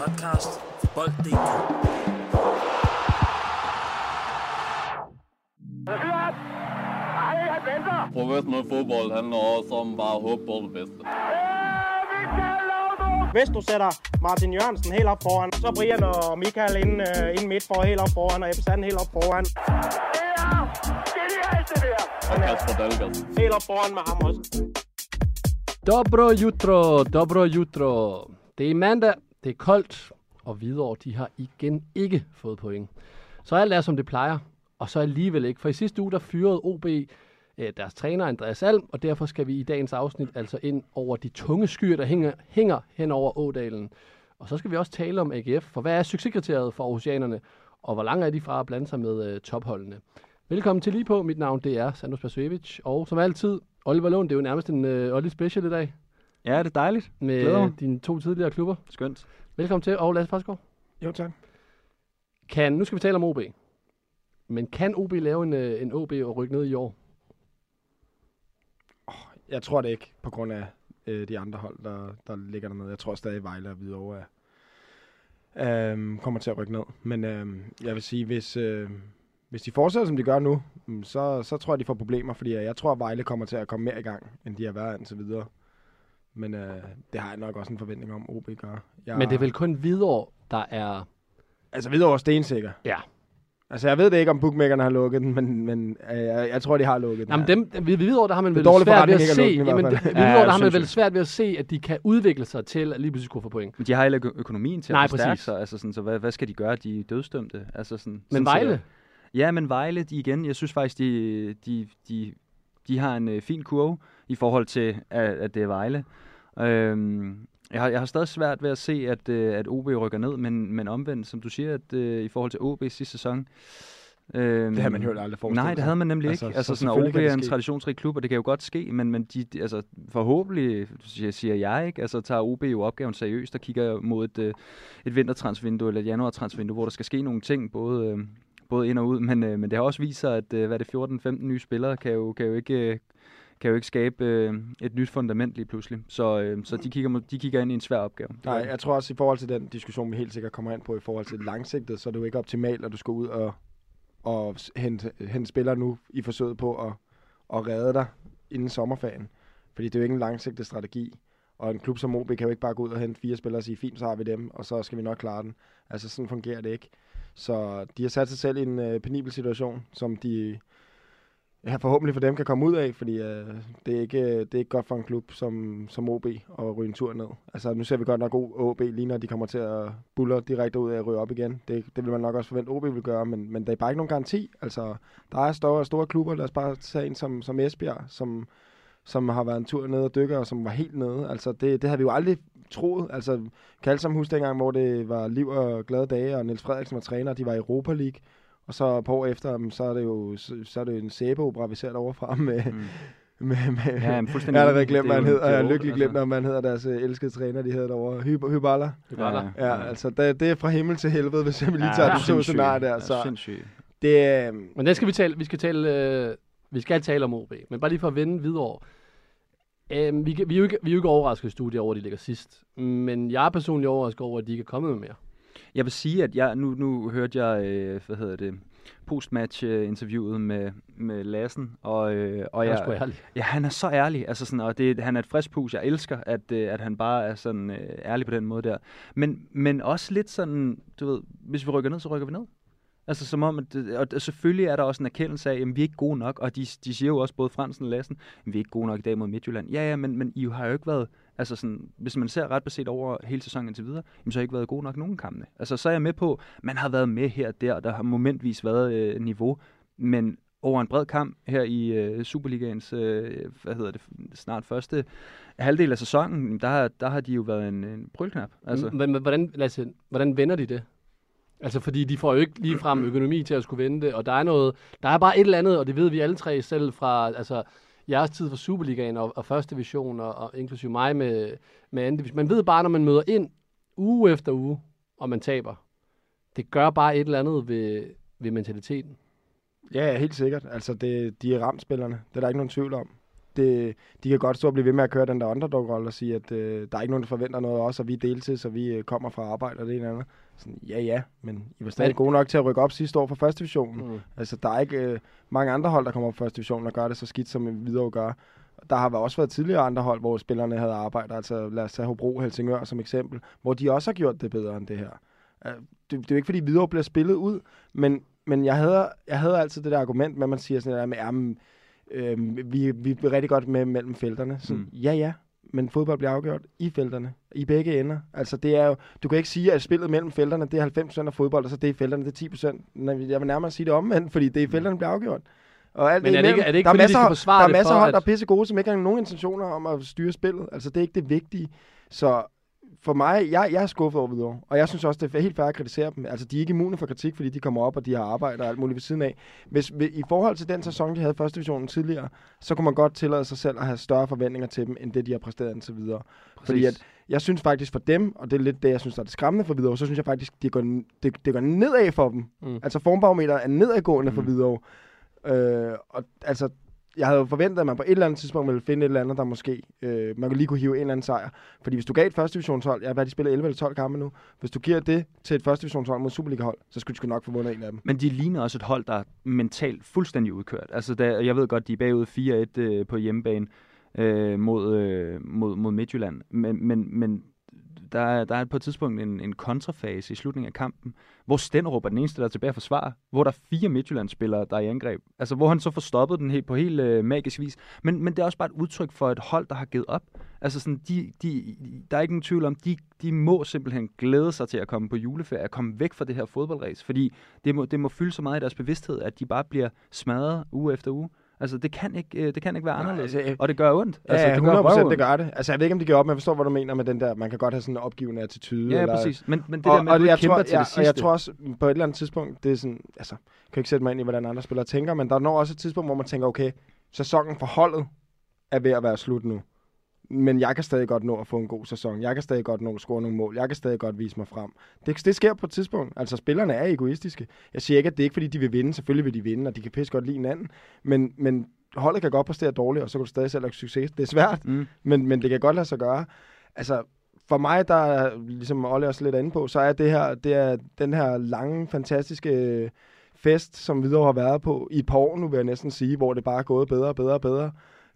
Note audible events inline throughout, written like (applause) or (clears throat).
podcast for Bold.dk. Professionel fodbold handler også om bare at håbe på det bedste. Hvis du sætter Martin Jørgensen helt op foran, så Brian og Michael ind, uh, ind midt for helt op foran, og Ebbe Sand helt op foran. Og Kasper Dahlgaard. Helt op foran med ham også. Dobro jutro, dobro jutro. Det er mandag, det er koldt, og Hvidovre, de har igen ikke fået point. Så alt er, som det plejer, og så alligevel ikke. For i sidste uge, der fyrede OB eh, deres træner, Andreas Alm, og derfor skal vi i dagens afsnit altså ind over de tunge skyer, der hænger, hænger hen over Ådalen. Og så skal vi også tale om AGF, for hvad er succeskriteriet for Aarhusianerne, og hvor langt er de fra at blande sig med øh, topholdene? Velkommen til lige på. Mit navn det er Sandro Spasojevic, og som altid, Oliver Lund, det er jo nærmest en eh, øh, Olli special i dag Ja, det er dejligt. Glæder med mig. dine to tidligere klubber. Skønt. Velkommen til, og Lasse Farsgaard. Jo, tak. Kan, nu skal vi tale om OB. Men kan OB lave en, øh, en OB og rykke ned i år? Jeg tror det ikke, på grund af øh, de andre hold, der, der ligger dernede. Jeg tror stadig, Vejle og Hvidovre er, øh, kommer til at rykke ned. Men øh, jeg vil sige, hvis, øh, hvis de fortsætter, som de gør nu, mm, så, så tror jeg, de får problemer, fordi jeg tror, at Vejle kommer til at komme mere i gang, end de har været indtil videre. Men øh, det har jeg nok også en forventning om, OB gør. Jeg, Men det er vel kun Hvidovre, der er... Altså, Hvidovre er stensikker. Ja. Altså, jeg ved det ikke, om bookmakerne har lukket den, men, men øh, jeg, jeg tror, de har lukket den. Jamen dem, ved Hvidovre, der har man Det er vel svært ved at se... Jamen, ved Ja, der har man vel svært ved at se, at de kan udvikle sig til at lige pludselig kunne få point. Men de har heller ikke økonomien til Nej, at forstærke præcis. sig. Altså sådan, så hvad, hvad skal de gøre? De er dødstømte. Altså sådan, Men sådan Vejle, Ja, men Vejle, de igen, jeg synes faktisk, de, de, de, de har en øh, fin kurve i forhold til, at, at det er Vejle. Øhm, jeg, har, jeg har stadig svært ved at se, at, øh, at OB rykker ned, men, men omvendt, som du siger, at øh, i forhold til OB sidste sæson, Øhm, Det havde man jo aldrig forestillet Nej, det havde man nemlig Altså, ikke. Altså, så sådan, OB er en traditionsrig klub, og det kan jo godt ske, men, men de, de, altså, forhåbentlig, siger, jeg ikke, altså tager OB jo opgaven seriøst og kigger mod et, øh, et vintertransvindue eller et januartransvindue, hvor der skal ske nogle ting, både, øh, både ind og ud, men, øh, men det har også vist sig, at øh, hvad det 14-15 nye spillere kan jo, kan jo ikke... Øh, kan jo ikke skabe øh, et nyt fundament lige pludselig. Så, øh, så de, kigger, de kigger ind i en svær opgave. Nej, jeg tror også i forhold til den diskussion, vi helt sikkert kommer ind på i forhold til langsigtet, så er det jo ikke optimalt, at du skal ud og, og hente, hente spillere nu i forsøget på at, at redde dig inden sommerferien. Fordi det er jo ikke en langsigtet strategi. Og en klub som OB kan jo ikke bare gå ud og hente fire spillere og sige, fint, så har vi dem, og så skal vi nok klare den. Altså sådan fungerer det ikke. Så de har sat sig selv i en øh, penibel situation, som de ja, forhåbentlig for dem kan komme ud af, fordi øh, det, er ikke, øh, det er ikke godt for en klub som, som OB at ryge en tur ned. Altså nu ser vi godt nok OB lige når de kommer til at buller direkte ud af at ryge op igen. Det, det vil man nok også forvente, OB vil gøre, men, men der er bare ikke nogen garanti. Altså der er store, store klubber, lad os bare tage en som, som Esbjerg, som, som har været en tur ned og dykker, og som var helt nede. Altså det, det havde vi jo aldrig troet. Altså kan alle sammen huske dengang, hvor det var liv og glade dage, og Niels Frederiksen var træner, og de var i Europa League. Og så på efter, så er det jo så, så er det en sæbeopera, vi ser derovre fra med, Mm. (laughs) med, med Ja, men fuldstændig jeg har allerede glemt, Det hvad er han hedder. det er Jeg har lykkelig glemt, altså- om han hedder deres øh, elskede træner, de hedder derovre. Hyb- Hyballa. det var der. Ja, altså det, det er fra himmel til helvede, hvis jeg lige Ja, tager ja, de to scenarier der. Ja, Så sindssygt. det, øh, Men den skal vi tale, vi skal tale, øh, vi skal tale om OB. Men bare lige for at vende videre. Øh, vi, vi, er jo ikke, vi er jo ikke overrasket i studiet over, at de ligger sidst. Men jeg er personligt overrasket over, at de ikke er kommet med mere. Jeg vil sige, at jeg, nu, nu hørte jeg, øh, hvad hedder det, postmatch-interviewet med, med Lassen, og, øh, og Jeg er jeg, sgu ærlig. ja, han er så ærlig, altså sådan, og det, han er et frisk pus, jeg elsker, at, øh, at han bare er sådan øh, ærlig på den måde der. Men, men også lidt sådan, du ved, hvis vi rykker ned, så rykker vi ned. Altså som om, at, det- og selvfølgelig er der også en erkendelse af, at vi er ikke gode nok, og de, de siger jo også både Fransen og Lassen, at vi er ikke gode nok i dag mod Midtjylland. Ja, ja, men, men I har jo ikke været, altså sådan, hvis man ser ret beset over hele sæsonen indtil videre, jamen, så har jeg ikke været god nok nogen kampene. Altså så er jeg med på, man har været med her og der, og der har momentvis været øh, niveau, men over en bred kamp her i øh, Superligaens, øh, hvad hedder det, snart første halvdel af sæsonen, der, har- der har de jo været en, en brølknap. Altså. Men, men hvordan, altså, hvordan vender de det? Altså, fordi de får jo ikke lige frem økonomi til at skulle vende det, og der er noget, der er bare et eller andet, og det ved vi alle tre selv fra, altså, jeres tid for Superligaen og, og første division, og, og inklusive mig med, med anden division. Man ved bare, når man møder ind uge efter uge, og man taber, det gør bare et eller andet ved, ved mentaliteten. ja, helt sikkert. Altså det, de er ramt spillerne. Det er der ikke nogen tvivl om det, de kan godt stå og blive ved med at køre den der underdog-rolle og sige, at øh, der er ikke nogen, der forventer noget af os, og vi er deltid, så vi øh, kommer fra arbejde og det ene andet. Sådan, ja, ja, men I var stadig Men- gode nok til at rykke op sidste år fra første divisionen. Mm. Altså, der er ikke øh, mange andre hold, der kommer op fra første division og gør det så skidt, som Hvidovre gør. Der har også været tidligere andre hold, hvor spillerne havde arbejdet. Altså, lad os tage Hobro Helsingør som eksempel, hvor de også har gjort det bedre end det her. Øh, Det, det er jo ikke, fordi Hvidovre bliver spillet ud, men, men jeg, havde, jeg havde altid det der argument med, at man siger sådan at øh, vi, vi er rigtig godt med mellem felterne. Så, Mm. mm. Ja, ja, men fodbold bliver afgjort i felterne, i begge ender. Altså det er jo, du kan ikke sige, at spillet mellem felterne, det er 90% af fodbold, og så det i felterne, det er 10%. Nej, Jeg vil nærmere sige det omvendt, fordi det i felterne bliver afgjort. Og alt Men er det ikke- er det ikke der de masser, forsvare Der er masser af hold, at- der er pisse gode, som ikke har nogen intentioner om at styre spillet. Altså det er ikke det vigtige. Så for mig, jeg, jeg er skuffet over videre. Og jeg synes også, det er helt fair at kritisere dem. Altså, de er ikke immune for kritik, fordi de kommer op, og de har arbejde og alt muligt ved siden af. Hvis, I forhold til den sæson, de havde i første divisionen tidligere, så kunne man godt tillade sig selv at have større forventninger til dem, end det, de har præsteret indtil videre. Fordi at, jeg synes faktisk for dem, og det er lidt det, jeg synes, der er det skræmmende for videre, så synes jeg faktisk, det går, det, det går nedad for dem. Mm. Altså formbarometeret er nedadgående mm. for videre. Øh, og altså, jeg havde forventet, at man på et eller andet tidspunkt ville finde et eller andet, der måske, øh, man lige kunne hive en eller anden sejr. Fordi hvis du gav et første divisionshold, jeg hvad de spiller 11 eller 12 kampe nu, hvis du giver det til et første divisionshold mod Superliga-hold, så skulle de sgu nok få vundet en af dem. Men de ligner også et hold, der er mentalt fuldstændig udkørt. Altså, der, jeg ved godt, de er bagud 4-1 øh, på hjemmebane øh, mod, øh, mod, mod Midtjylland. Men, men, men der, der er på et tidspunkt en, en kontrafase i slutningen af kampen, hvor Stenrup er den eneste, der er tilbage at forsvare, hvor der er fire Midtjylland-spillere, der er i angreb. Altså, hvor han så får stoppet den helt, på helt øh, magisk vis. Men, men det er også bare et udtryk for et hold, der har givet op. Altså, sådan, de, de, der er ikke nogen tvivl om, de, de må simpelthen glæde sig til at komme på juleferie, at komme væk fra det her fodboldræs, fordi det må, det må fylde så meget i deres bevidsthed, at de bare bliver smadret uge efter uge. Altså, det kan ikke, øh, det kan ikke være Nej, anderledes. altså, øh, og det gør ondt. Altså, Altså, ja, det gør 100 procent, røvondt. det gør det. Altså, jeg ved ikke, om de giver op, men jeg forstår, hvad du mener med den der, man kan godt have sådan en opgivende attitude. Ja, eller, præcis. Men, men det og, der med, at du jeg kæmper tror, til ja, det sidste. Og jeg tror også, på et eller andet tidspunkt, det er sådan, altså, jeg kan ikke sætte mig ind i, hvordan andre spillere tænker, men der når også et tidspunkt, hvor man tænker, okay, sæsonen for holdet er ved at være slut nu. Men jeg kan stadig godt nå at få en god sæson. Jeg kan stadig godt nå at score nogle mål. Jeg kan stadig godt vise mig frem. Det, det sker på et tidspunkt. Altså, spillerne er egoistiske. Jeg siger ikke, at det er ikke, fordi de vil vinde. Selvfølgelig vil de vinde, og de kan pisse godt lide hinanden. Men, men holdet kan godt præstere dårligt, og så kan du stadig selv have succes. Det er svært, Mm. men, men det kan godt lade sig gøre. Altså, for mig, der er, ligesom Olle også lidt inde på, så er det her, det er den her lange, fantastiske øh, fest, som Hvidovre har været på i et par år nu, vil jeg næsten sige, hvor det bare er gået bedre og bedre og bedre.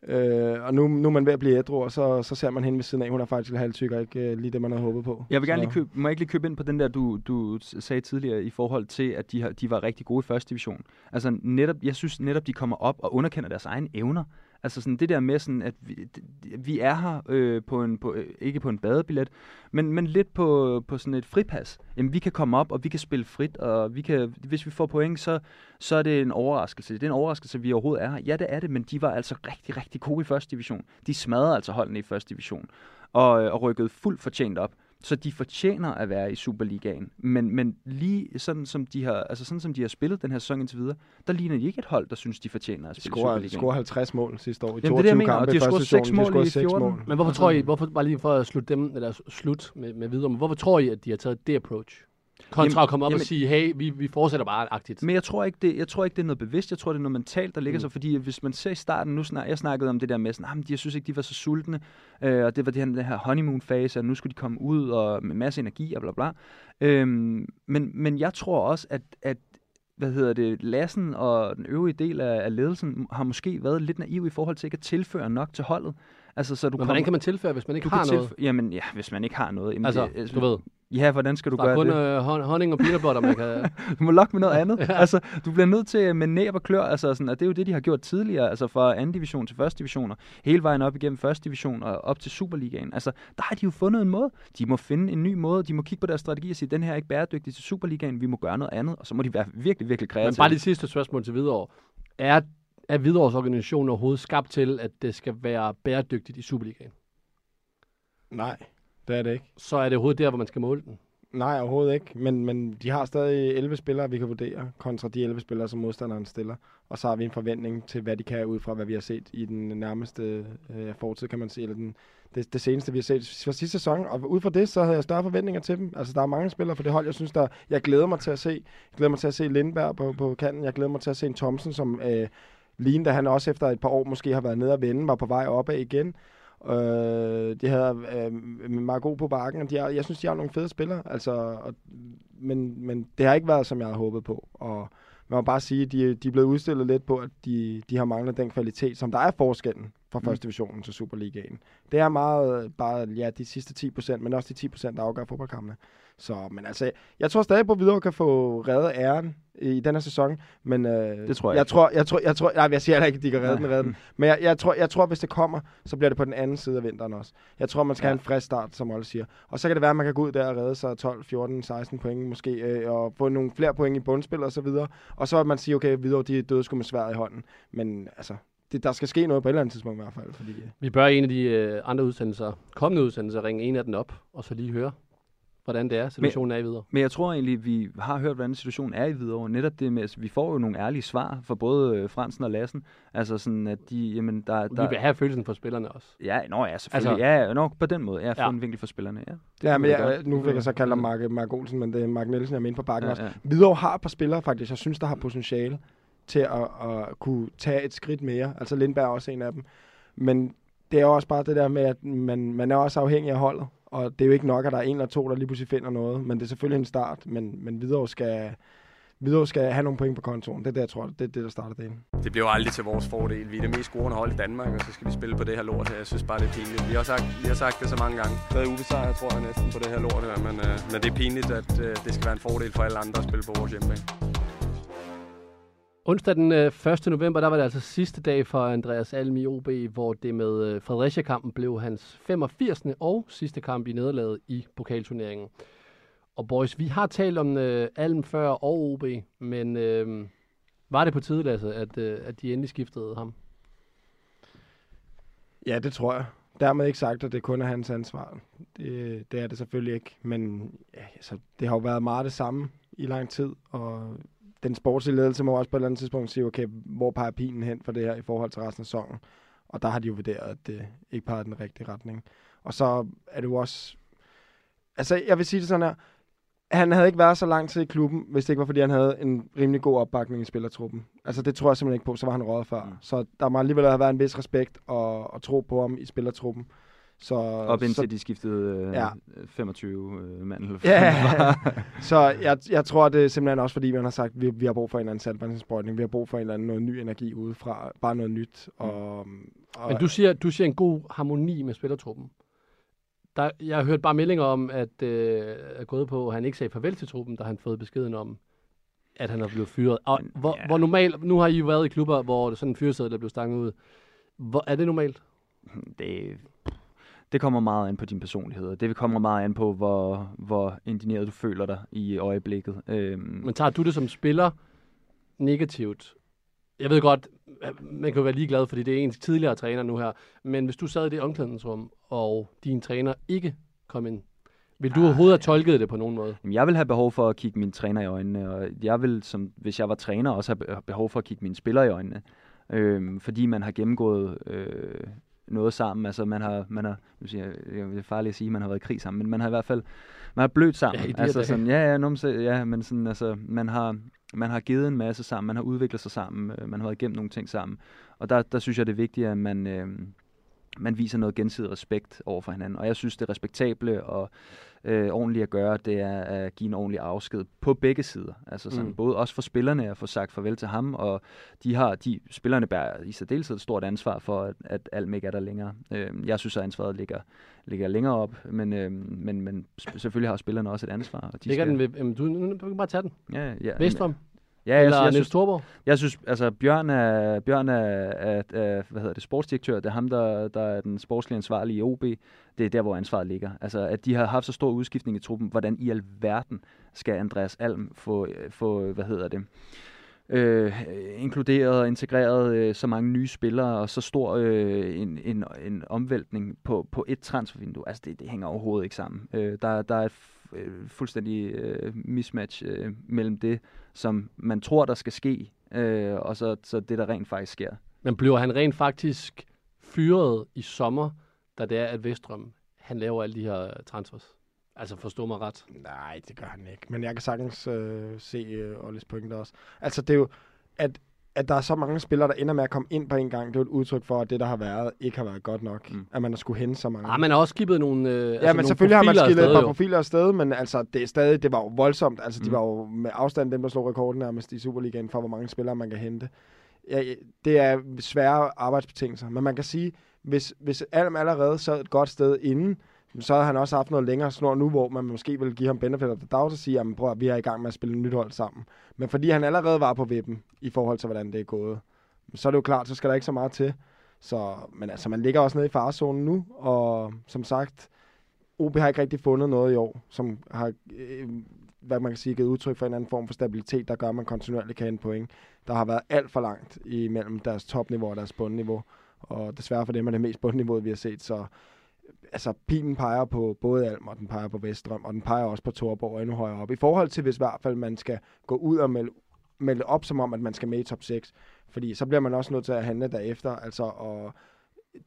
Øh, og nu, nu er man ved at blive ædru, og så, så ser man hende ved siden af. Hun er faktisk halvtyk, og ikke øh, lige det, man havde håbet på. Jeg vil gerne Så- lige købe, må jeg ikke lige købe ind på den der, du, du sagde tidligere, i forhold til, at de, har, de var rigtig gode i første division. Altså netop, jeg synes netop, de kommer op og underkender deres egne evner. Altså sådan det der med sådan, at vi, vi er her øh, på en, på, øh, ikke på en badebillet, men, men lidt på, på sådan et fripas. Jamen vi kan komme op, og vi kan spille frit, og vi kan, hvis vi får point, så, så er det en overraskelse. Det er en overraskelse, vi overhovedet er her. Ja, det er det, men de var altså rigtig, rigtig gode i første division. De smadrede altså holdene i første division, og, øh, og rykkede fuldt fortjent op. Så de fortjener at være i Superligaen. Men, men lige sådan som, de har, altså sådan som de har spillet den her sæson indtil videre, der ligner de ikke et hold, der synes, de fortjener at De spille scorer, Superligaen. scorer 50 mål sidste år i det er 22 det, jeg mener, og kampe de har i første scoret seks division. De mål i seks 14. mål. Men hvorfor tror I, hvorfor, bare lige for at slutte dem, eller slut med, med videre, men hvorfor tror I, at de har taget det approach? Kontra Jamen- at komme op jamen- og sige, hey, vi, vi fortsætter bare agtigt. Men jeg tror, ikke, det, jeg tror ikke, det er noget bevidst. Jeg tror, det er noget mentalt, der ligger Mm. sig. Fordi hvis man ser i starten, nu snak, jeg snakkede om det der med, sådan, ah, jeg synes ikke, de var så sultne. Øh, og det var det her, den her honeymoon-fase, og nu skulle de komme ud og med masse energi og bla bla. Øhm, men, men jeg tror også, at, at hvad hedder det, Lassen og den øvrige del af, af ledelsen har måske været lidt naiv i forhold til ikke at tilføre nok til holdet. Altså, så du Men hvordan kan man tilføre, hvis man ikke du har noget? Jamen, ja, hvis man ikke har noget. Jamen, Altså, det, du ved, Ja, hvordan skal du der er gøre kun det? øh, hon- honning og peanut butter, man kan... (laughs) Du må lokke med noget andet. altså, du bliver nødt til med næb og klør, altså sådan, og det er jo det, de har gjort tidligere, altså fra anden division til første division, og hele vejen op igennem første division og op til Superligaen. Altså, der har de jo fundet en måde. De må finde en ny måde, de må kigge på deres strategi og sige, den her er ikke bæredygtig til Superligaen, vi må gøre noget andet, og så må de være virkelig, virkelig kreative. Men bare lige sidste spørgsmål til Hvidovre. Er, er Hvidovres organisation overhovedet skabt til, at det skal være bæredygtigt i Superligaen? Nej, det er det ikke. Så er det overhovedet der, hvor man skal måle den. Nej, overhovedet ikke. Men, men de har stadig 11 spillere, vi kan vurdere, kontra de 11 spillere, som modstanderen stiller. Og så har vi en forventning til, hvad de kan ud fra, hvad vi har set i den nærmeste øh, fortid, kan man sige. Eller den, det, det seneste, vi har set fra sidste sæson. Og ud fra det, så havde jeg større forventninger til dem. Altså, der er mange spillere for det hold, jeg synes, der, jeg glæder mig til at se. Jeg glæder mig til at se Lindberg på, på kanten. Jeg glæder mig til at se en Thomsen, som øh, lignede, at han også efter et par år måske har været nede og vende, var på vej opad igen. Øh, de havde øh, meget god på bakken, de har, jeg synes, de har nogle fede spillere. Altså, og, men, men det har ikke været, som jeg havde håbet på. Og man må bare sige, at de, de er blevet udstillet lidt på, at de, de har manglet den kvalitet, som der er forskellen fra Mm. første divisionen til Superligaen. Det er meget bare ja, de sidste 10 procent, men også de 10 procent, der afgør fodboldkampene. Så, men altså, jeg tror stadig på, at Hvidovre kan få reddet æren i den her sæson, men øh, Det tror jeg jeg ikke. tror, jeg tror, jeg tror, nej, jeg siger ikke, at de kan redde den, redde den. Men jeg, jeg, tror, jeg tror, hvis det kommer, så bliver det på den anden side af vinteren også. Jeg tror, man skal Ja. have en frisk start, som Olle siger. Og så kan det være, at man kan gå ud der og redde sig 12, 14, 16 point måske, øh, og få nogle flere point i bundspil og så videre. Og så vil man sige, okay, videre, de døde sgu med sværet i hånden. Men altså, det, der skal ske noget på et eller andet tidspunkt i hvert fald. Fordi, øh, Vi bør i en af de øh, andre udsendelser, kommende udsendelser, ringe en af den op, og så lige høre, hvordan det er, situationen er i videre. Men jeg tror egentlig, vi har hørt, hvordan situationen er i Hvidovre. Netop det med, altså, vi får jo nogle ærlige svar fra både øh, Fransen og Lassen. Altså sådan, at de, jamen, der, Vi der, vil have følelsen for spillerne også. Ja, nå ja, selvfølgelig. Altså- ja, nok på den måde. Ja, få Ja. en vinkel for spillerne, ja. ja, men jeg nu Det vil jeg så kalde ham Mark, Mark Olsen, men det er Mark Nielsen, jeg er inde på bakken Ja, også. ja. Hvidovre har et par spillere faktisk, jeg synes, der har potentiale til at, at kunne tage et skridt mere. Altså Lindberg er også en af dem. Men det er også bare det der med, at man, man er også afhængig af holdet. Og det er jo ikke nok, at der er en eller to, der lige pludselig finder noget. Men det er selvfølgelig en start. Men, men videre skal, videre skal have nogle point på kontoen. Det er det, jeg tror, det er det, der starter det Det bliver jo aldrig til vores fordel. Vi er det mest scorende hold i Danmark, og så skal vi spille på det her lort her. Jeg synes bare, det er pinligt. Vi har sagt, vi har sagt det så mange gange. Været ubesejret, tror jeg næsten, på det her lort her. Men, øh, men det er pinligt, at øh, det skal være en fordel for alle andre at spille på vores hjemmebane. Onsdag den øh, 1. november, der var det altså sidste dag for Andreas Alm i OB, hvor det med øh, Fredericia-kampen blev hans 85. og sidste kamp i nederlaget i pokalturneringen. Og boys, vi har talt om øh, Alm før og OB, men øh, var det på tide, Lasse, at, øh, at de endelig skiftede ham? Ja, det tror jeg. Dermed ikke sagt, at det kun er hans ansvar. Det, det er det selvfølgelig ikke. Men ja, altså, det har jo været meget det samme i lang tid, og den sportslige ledelse må også på et eller andet tidspunkt sige, okay, hvor peger pilen hen for det her i forhold til resten af sæsonen? Og der har de jo vurderet, at det ikke peger i den rigtige retning. Og så er det jo også... Altså, jeg vil sige det sådan her. Han havde ikke været så lang tid i klubben, hvis det ikke var, fordi han havde en rimelig god opbakning i spillertruppen. Altså, det tror jeg simpelthen ikke på. Så var han rådet før. Mm. Så der må alligevel have været en vis respekt og, og tro på ham i spillertruppen. Så, Op indtil så, de skiftede øh, Ja. ja. 25 øh, mand. Eller Ja, (laughs) så jeg, jeg tror, det er simpelthen også, fordi man har sagt, at vi, vi har brug for en eller anden saltvandsindsprøjtning. Vi har brug for en eller anden noget ny energi udefra. Bare noget nyt. Og, og, Men du siger, du siger en god harmoni med spillertruppen. Der, jeg har hørt bare meldinger om, at øh, er gået på, at han ikke sagde farvel til truppen, da han fået beskeden om, at han er blevet fyret. Og Men, hvor, ja. hvor normalt, nu har I jo været i klubber, hvor sådan en fyreseddel er blevet stanget ud. Hvor, er det normalt? det, det kommer meget an på din personlighed, og det kommer meget an på, hvor, hvor indineret du føler dig i øjeblikket. Øhm, Men tager du det som spiller negativt? Jeg ved godt, man kan jo være ligeglad, fordi det er ens tidligere træner nu her. Men hvis du sad i det omklædningsrum, og din træner ikke kom ind, vil du overhovedet have tolket det på nogen måde? Jamen, jeg vil have behov for at kigge min træner i øjnene, og jeg vil, som, hvis jeg var træner, også have be- behov for at kigge mine spillere i øjnene. Øhm, fordi man har gennemgået øh, noget sammen. Altså, man har, man har nu siger jeg, det er farligt at sige, at man har været i krig sammen, men man har i hvert fald man har blødt sammen. Ja, altså, dage. sådan, ja, ja, nu, så, ja, men sådan, altså, man har, man har givet en masse sammen, man har udviklet sig sammen, øh, man har været igennem nogle ting sammen. Og der, der synes jeg, det er vigtigt, at man, øh, man viser noget gensidig respekt over for hinanden. Og jeg synes, det respektable og øh, ordentligt at gøre, det er at give en ordentlig afsked på begge sider. Altså sådan, Mm. både også for spillerne at få sagt farvel til ham, og de har, de, spillerne bærer i særdeleshed et stort ansvar for, at, at Alm ikke er der længere. Øh, jeg synes, at ansvaret ligger, ligger længere op, men, øh, men, men selvfølgelig har spillerne også et ansvar. Og de Ligger skal, den ved, jamen, du, nu, du kan bare tage den. Ja, ja. Vestrom? Ja, jeg, eller jeg, jeg, synes, Thorborg? jeg synes, altså Bjørn er, Bjørn er, er, er, hvad hedder det, sportsdirektør. Det er ham, der, der er den sportslige ansvarlige i OB. Det er der, hvor ansvaret ligger. Altså, at de har haft så stor udskiftning i truppen. Hvordan i alverden skal Andreas Alm få, få hvad hedder det, øh, inkluderet og integreret øh, så mange nye spillere og så stor øh, en, en, en omvæltning på, på et transfervindue. Altså, det, det hænger overhovedet ikke sammen. Øh, der, der er et øh, fuldstændig øh, mismatch øh, mellem det, som man tror, der skal ske, øh, og så, så det, der rent faktisk sker. Men bliver han rent faktisk fyret i sommer, da det er, at Vestrøm han laver alle de her transfers? Altså forstå mig ret. Nej, det gør han ikke. Men jeg kan sagtens øh, se øh, Olles pointe også. Altså, det er jo, at at der er så mange spillere, der ender med at komme ind på en gang, det er jo et udtryk for, at det, der har været, ikke har været godt nok. Mm. At man har skulle hente så mange. Ah, man har også skibet nogle øh, Ja, altså men nogle selvfølgelig har man profiler skillet et par profiler afsted, men altså, det er stadig, det var jo voldsomt. Altså, de Mm. var jo med afstand dem, der slog rekorden nærmest i Superligaen for, hvor mange spillere man kan hente. Ja, det er svære arbejdsbetingelser, men man kan sige, hvis, hvis Alm allerede sad et godt sted inden, så havde han også haft noget længere snor nu, hvor man måske ville give ham benefit of the doubt og sige, at prøv, at vi er i gang med at spille et nyt hold sammen. Men fordi han allerede var på vippen i forhold til, hvordan det er gået, så er det jo klart, så skal der ikke så meget til. Så, men altså, man ligger også nede i farzonen nu, og som sagt, OB har ikke rigtig fundet noget i år, som har, øh, hvad man kan sige, givet udtryk for en anden form for stabilitet, der gør, at man kontinuerligt kan hente point. Der har været alt for langt imellem deres topniveau og deres bundniveau, og desværre for dem er det mest bundniveau, vi har set, så altså, pilen peger på både Alm, og den peger på Veststrøm, og den peger også på Torborg og endnu højere op. I forhold til, hvis i hvert fald man skal gå ud og melde, melde op, som om, at man skal med i top 6, fordi så bliver man også nødt til at handle derefter, altså, og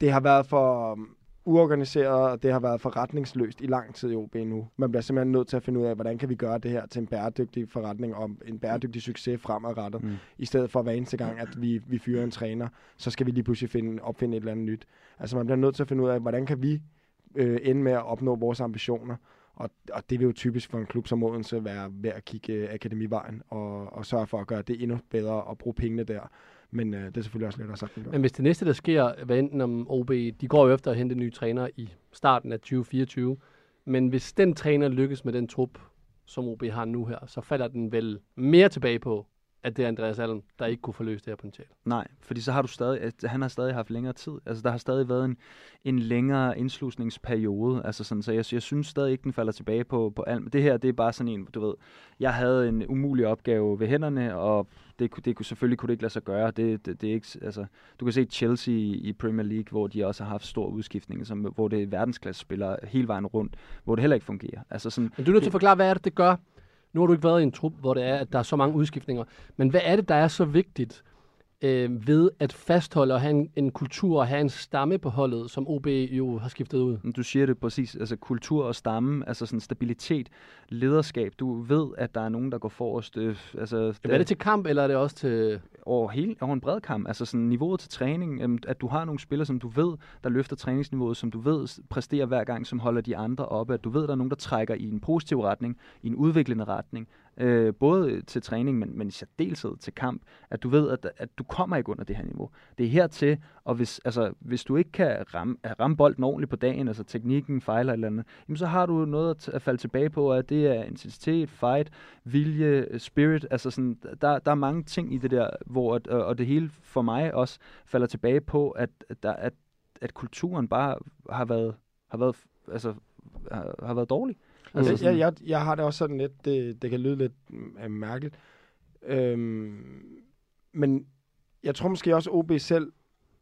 det har været for uorganiseret, og det har været forretningsløst i lang tid i OB nu. Man bliver simpelthen nødt til at finde ud af, hvordan kan vi gøre det her til en bæredygtig forretning og en bæredygtig succes fremadrettet. Mm. I stedet for hver eneste gang, at vi, vi fyrer en træner, så skal vi lige pludselig finde, opfinde et eller andet nyt. Altså man bliver nødt til at finde ud af, hvordan kan vi øh, ende med at opnå vores ambitioner. Og, og det vil jo typisk for en klub som Odense være ved at kigge øh, akademivejen og, og sørge for at gøre det endnu bedre og bruge pengene der. Men øh, det er selvfølgelig også lidt at sagt. Men hvis det næste, der sker, hvad enten om OB, de går jo efter at hente nye træner i starten af 2024, men hvis den træner lykkes med den trup, som OB har nu her, så falder den vel mere tilbage på, at det er Andreas Allen, der ikke kunne forløse det her potentiale. Nej, fordi så har du stadig, han har stadig haft længere tid. Altså, der har stadig været en, en længere indslusningsperiode. Altså sådan, så jeg, jeg synes stadig ikke, den falder tilbage på, på Alm. Det her, det er bare sådan en, du ved, jeg havde en umulig opgave ved hænderne, og det, kunne- det kunne, selvfølgelig kunne det ikke lade sig gøre. Det, det, det er ikke, altså, du kan se Chelsea i, i Premier League, hvor de også har haft stor udskiftning, som, hvor det er verdensklasse spillere hele vejen rundt, hvor det heller ikke fungerer. Altså sådan, Men du er nødt til at forklare, hvad er det, det gør? Nu har du ikke været i en trup, hvor det er, at der er så mange udskiftninger. Men hvad er det, der er så vigtigt øh, ved at fastholde og have en, en kultur og have en stamme på holdet, som OB jo har skiftet ud? Du siger det præcis, altså kultur og stamme, altså sådan stabilitet, lederskab. Du ved, at der er nogen, der går forrest. Øh, altså, Er det til kamp, eller er det også til... over, hele, over en bred kamp. Altså sådan niveauet til træning, øhm, at du har nogle spillere, som du ved, der løfter træningsniveauet, som du ved præsterer hver gang, som holder de andre oppe. At du ved, der er nogen, der trækker i en positiv retning, i en udviklende retning. Øh, både til træning, men, men i særdeleshed til kamp. At du ved, at, at du kommer ikke under det her niveau. Det er hertil, og hvis, altså, hvis du ikke kan ramme, øh, ramme bolden ordentligt på dagen, altså teknikken fejler eller andet, jamen så har du noget at, at falde tilbage på, at det er intensitet, fight, vilje, øh, spirit, altså sådan, der, der er mange ting i det der, hvor, at, og og det hele for mig også falder tilbage på, at, at, der, at, at kulturen bare har været, har været, altså, har, har været dårlig. Altså, Altså jeg, jeg, jeg har det også sådan lidt, det, det kan lyde lidt øh, mærkeligt. Øhm, men jeg tror måske også, OB selv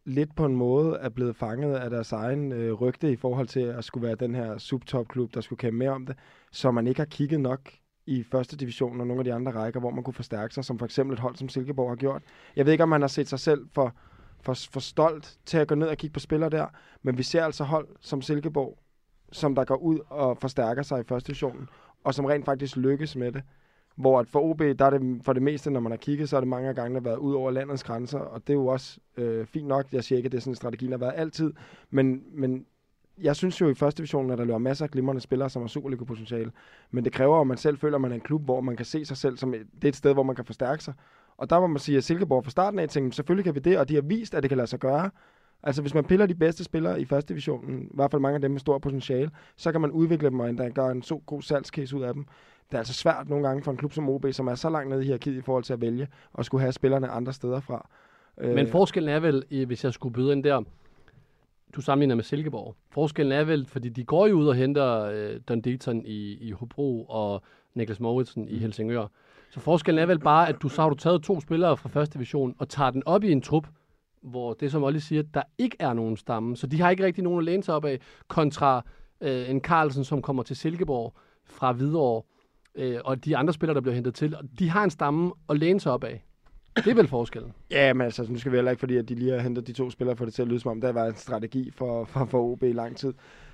lidt på en måde er blevet fanget af deres egen øh, rygte i forhold til at skulle være den her subtopklub, der skulle kæmpe mere om det, så man ikke har kigget nok i første division og nogle af de andre rækker, hvor man kunne forstærke sig, som for eksempel et hold som Silkeborg har gjort. Jeg ved ikke, om man har set sig selv for, for, for stolt til at gå ned og kigge på spillere der, men vi ser altså hold som Silkeborg, som der går ud og forstærker sig i første divisionen, og som rent faktisk lykkes med det. Hvor at for OB, der er det for det meste, når man har kigget, så er det mange af gangene været ud over landets grænser, og det er jo også øh, fint nok. Jeg siger ikke, at det er sådan, strategien har været altid, men, men jeg synes jo i første division, at der løber masser af glimrende spillere, som har Superliga-potentiale. Men det kræver, at man selv føler, at man er en klub, hvor man kan se sig selv som et, det er et sted, hvor man kan forstærke sig. Og der må man sige, at Silkeborg fra starten af tænkte, selvfølgelig kan vi det, og de har vist, at det kan lade sig gøre. Altså hvis man piller de bedste spillere i første divisionen, i hvert fald mange af dem med stor potentiale, så kan man udvikle dem og endda gøre en så god salgscase ud af dem. Det er altså svært nogle gange for en klub som OB, som er så langt nede i hierarkiet i forhold til at vælge, og skulle have spillerne andre steder fra. Øh, Men forskellen er vel, hvis jeg skulle byde ind der, du sammenligner med Silkeborg. Forskellen er vel, fordi de går jo ud og henter øh, Don Deaton i, i Hobro og Niklas Mauritsen i Helsingør. Så forskellen er vel bare, at du så har du taget to spillere fra første division og tager den op i en trup, hvor det som Olli siger, der ikke er nogen stamme. Så de har ikke rigtig nogen at læne sig op af, kontra øh, en Carlsen, som kommer til Silkeborg fra Hvidovre, øh, og de andre spillere, der bliver hentet til, og de har en stamme at læne sig op af. Det er vel forskellen. (laughs) Ja, men altså, nu skal vi heller ikke, fordi at de lige har hentet de to spillere, for det til at lyde som om, der var en strategi for, for, for OB i lang tid.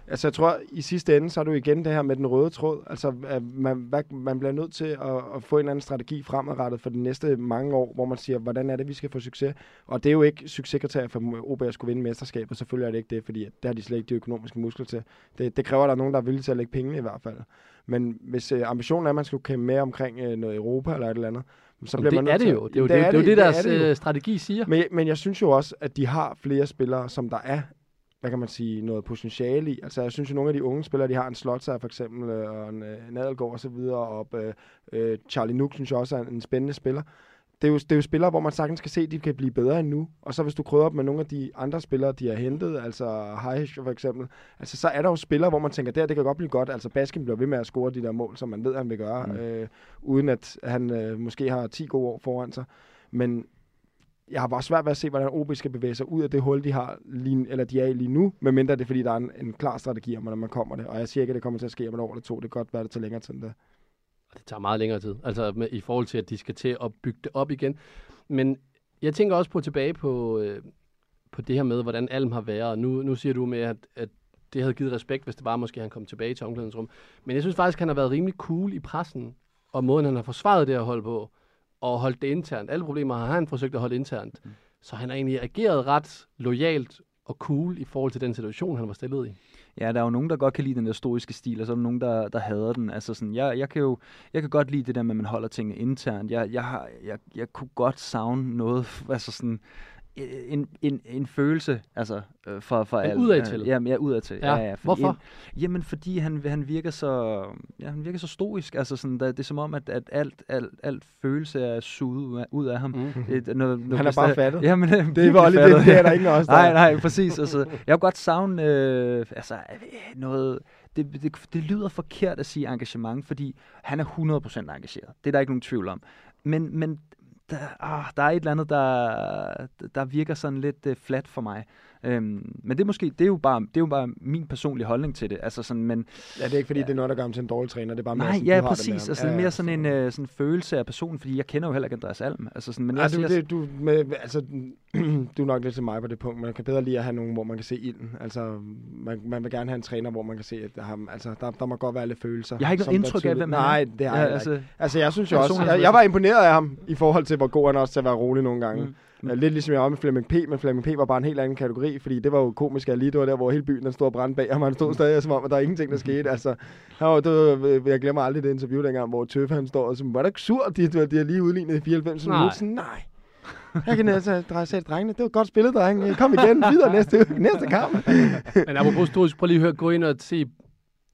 Altså, jeg tror, i sidste ende, så er du igen det her med den røde tråd. Altså, at man, man bliver nødt til at, at få en eller anden strategi fremadrettet for de næste mange år, hvor man siger, hvordan er det, vi skal få succes? Og det er jo ikke succeskriterier for OB at skulle vinde mesterskabet. Selvfølgelig er det ikke det, fordi det har de slet ikke de økonomiske muskler til. Det, det kræver, at der er nogen, der er villige til at lægge penge i hvert fald. Men hvis øh, ambitionen er, at man skal kæmpe mere omkring øh, noget Europa eller et eller andet, så bliver det man nødt er det jo. Det er jo Jamen, det, det, det, det deres er det øh, strategi siger. Men, men jeg synes jo også, at de har flere spillere, som der er, hvad kan man sige, noget potentiale i. Altså jeg synes jo, nogle af de unge spillere, de har en Slotzer for eksempel, øh, og en, øh, en Adelgaard og så videre, og øh, øh, Charlie Nook synes jeg også er en, en spændende spiller. Det er, jo, det er jo spillere, hvor man sagtens kan se, at de kan blive bedre end nu. Og så hvis du krydder op med nogle af de andre spillere, de har hentet, altså Heish for eksempel, altså så er der jo spillere, hvor man tænker, der det kan godt blive godt. Altså Baskin bliver ved med at score de der mål, som man ved, han vil gøre, mm. øh, uden at han øh, måske har 10 gode år foran sig. Men jeg har bare svært ved at se, hvordan OB skal bevæge sig ud af det hul, de har lige, eller de er i lige nu, medmindre det er, fordi der er en, en klar strategi om, hvordan man kommer det. Og jeg siger ikke, at det kommer til at ske om et år eller to. Det kan godt være, det tager længere tid end det. Det tager meget længere tid, altså med, i forhold til, at de skal til at bygge det op igen. Men jeg tænker også på tilbage på, øh, på det her med, hvordan Alm har været. Nu, nu siger du med, at, at det havde givet respekt, hvis det var måske, han kom tilbage til omklædningsrum. Men jeg synes faktisk, han har været rimelig cool i pressen, og måden, han har forsvaret det her hold på, og holdt det internt. Alle problemer har han forsøgt at holde internt. Mm. Så han har egentlig ageret ret lojalt og cool i forhold til den situation, han var stillet i. Ja, der er jo nogen, der godt kan lide den der stoiske stil, og så er der nogen, der, der hader den. Altså sådan, jeg, jeg kan jo jeg kan godt lide det der med, at man holder tingene internt. Jeg, jeg, har, jeg, jeg kunne godt savne noget, (laughs) altså sådan, en, en, en følelse, altså, øh, for, for Men alle. udadtil? Jamen, ja, udadtil. Ja, Ja, ja, hvorfor? En, jamen, fordi han, han virker så, ja, han virker så stoisk. Altså sådan, der, det er som om, at, at alt, alt, alt følelse er suget ud af, ham. Mm. Det, noget, noget Han er bare fattet. Jamen, det, Det var lige det, det er der ingen der Nej, nej, præcis. Altså, jeg kunne godt savne øh, altså, øh, noget... Det, det, det lyder forkert at sige engagement, fordi han er 100% engageret. Det er der ikke nogen tvivl om. Men, men der, ah, der er et eller andet, der, der virker sådan lidt øh, flat for mig. Øhm, men det er måske, det er, jo bare, det er jo bare min personlige holdning til det. Altså sådan, men, Ja, det er ikke fordi, det er noget, der gør ham til en dårlig træner. Det er bare mere nej, sådan, ja, du har det med præcis. Altså, Ja, er ja, mere sådan en øh, sådan følelse af personen, fordi jeg kender jo heller ikke Andreas Alm. Altså sådan, men Ej, jeg, du, jeg, det, du, med, altså, (clears throat) du er nok lidt til mig på det punkt. Man kan bedre lige at have nogen, hvor man kan se ilden. Altså, man, man vil gerne have en træner, hvor man kan se, at der, har, altså, der, der må godt være lidt følelser. Jeg har ikke noget indtryk af, hvem han er. Nej, det har ja, jeg altså, altså, altså, jeg synes jo også, jeg, jeg var imponeret af ham, i forhold til, hvor god han også til at være rolig nogle gange. Mm. Mm. Lidt ligesom jeg var med Flemming P, men Flemming P var bare en helt anden kategori, fordi det var jo komisk lige, det var der, hvor hele byen den stod og brændte bag ham, og han stod stadig som om, at der er ingenting, der skete. Altså, han var, det var, jeg glemmer aldrig det interview dengang, hvor Tøffe han står og så var det ikke sur, de, de, de har lige udlignet i 94 Nej. minutter. Sådan, nej. Jeg kan altså dreje drengene. Det var godt spillet, drenge. Kom igen videre næste, næste kamp. Men apropos historisk, prøv lige at høre, gå ind og se,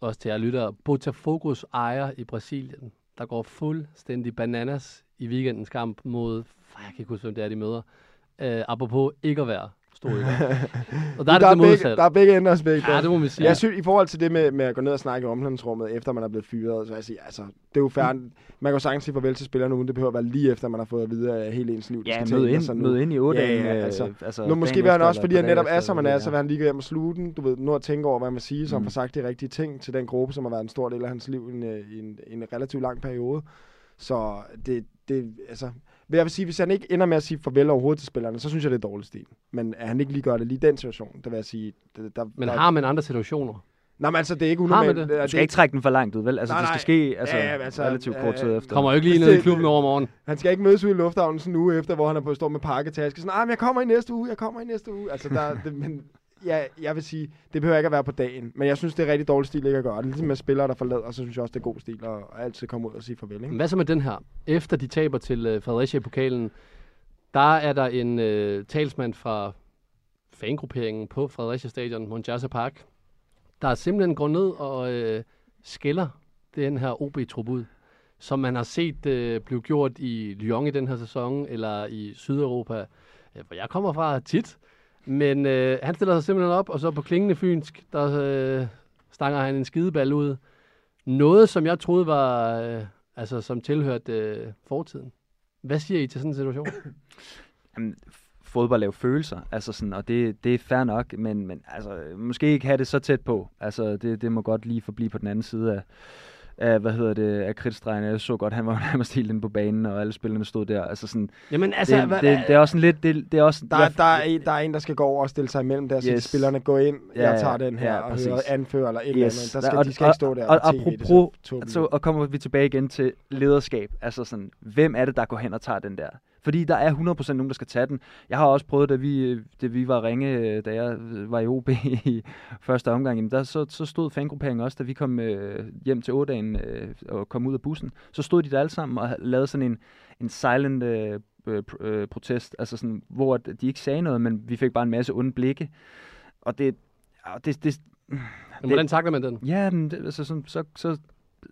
også til jer lyttere, Botafogos ejer i Brasilien, der går fuldstændig bananas i weekendens kamp mod, jeg kan ikke huske, hvem det er, de møder, uh, apropos ikke at være historiker. (laughs) og der er det der, det begge, modsatte. der er begge ender af spækket. Ja, det må man sige. Jeg synes, i forhold til det med, med at gå ned og snakke i omklædningsrummet, efter man er blevet fyret, så vil jeg sige, altså, det er jo fair. Man kan jo sagtens sige farvel til spillerne uden det behøver at være lige efter, man har fået at vide, at hele ens liv ja, skal møde altså ind, nu. møde ind i otte Ja, dage. ja, øh, altså. altså Nu måske vil han også, fordi han netop er, som han er, så vil han lige gå hjem og sluge den. Du ved, nu at tænke over, hvad man siger, så han Mm. får sagt de rigtige ting til den gruppe, som har været en stor del af hans liv i en, øh, en, en relativt lang periode. Så det, det, altså, vil jeg vil sige, hvis han ikke ender med at sige farvel overhovedet til spillerne, så synes jeg, det er dårlig stil. Men at han ikke lige gør det lige i den situation, der vil jeg sige, det, der, Men der, har man andre situationer? Nej, men altså, det er ikke unormalt. det? Du skal ikke trække den for langt ud, vel? Altså, Nej, det skal nej. ske altså, Ja, ja, altså, relativt kort tid øh, efter. Kommer jo ikke lige (laughs) ned i det- klubben over morgen. Han skal ikke mødes ude i lufthavnen sådan en uge efter, hvor han er på stå med pakketaske. Sådan, ah, men jeg kommer i næste uge, jeg kommer i næste uge. Altså, der, det, men ja, jeg vil sige, det behøver ikke at være på dagen. Men jeg synes, det er rigtig dårlig stil ikke at gøre. Det er ligesom med spillere, der forlader, og så synes jeg også, det er god stil at, at altid komme ud og sige farvel. Ikke? Hvad så med den her? Efter de taber til øh, Fredericia i pokalen, der er der en øh, talsmand fra fangrupperingen på Fredericia Stadion, Monjasa Park, der simpelthen går ned og øh, skælder den her OB-trup ud, som man har set øh, blive gjort i Lyon i den her sæson, eller i Sydeuropa, øh, hvor jeg kommer fra tit. Men øh, han stiller sig simpelthen op, og så på klingende fynsk, der øh, stanger han en skideball ud. Noget, som jeg troede var, øh, altså som tilhørte øh, fortiden. Hvad siger I til sådan en situation? (clears throat) Jamen, fodbold er jo følelser, altså sådan, og det, det er fair nok, men, men altså, øh, måske ikke have det så tæt på. Altså, det, det må godt lige forblive på den anden side af, af, hvad hedder det, af kridtstregene. Jeg så godt, han var (laughs) nærmest helt inde på banen, og alle spillerne stod der. Altså sådan, Jamen altså, det, hvad, det, det, er også sådan lidt, det, det er også, Der, jeg- der, er en, der er en, der skal gå over og stille sig imellem der, så Yes. spillerne går ind, Ja, jeg tager den her, ja, og hører anfører eller et eller Yes. andet. Der skal, Og- de skal og- ikke stå der og- det er apropos- så tåbeligt. Så, og kommer vi tilbage igen til lederskab. Altså sådan, hvem er det, der går hen og tager den der? Fordi der er 100% nogen, der skal tage den. Jeg har også prøvet, da vi, da vi var ringe, da jeg var i OB i første omgang, jamen der, så, så stod fangrupperingen også, da vi kom øh, hjem til Ådagen øh, og kom ud af bussen, så stod de der alle sammen og lavede sådan en, en silent øh, øh, øh, protest, altså sådan, hvor de ikke sagde noget, men vi fik bare en masse onde blikke. Og det, ja, det, det, Men hvordan takler man den? Ja, men det, altså, sådan, så, så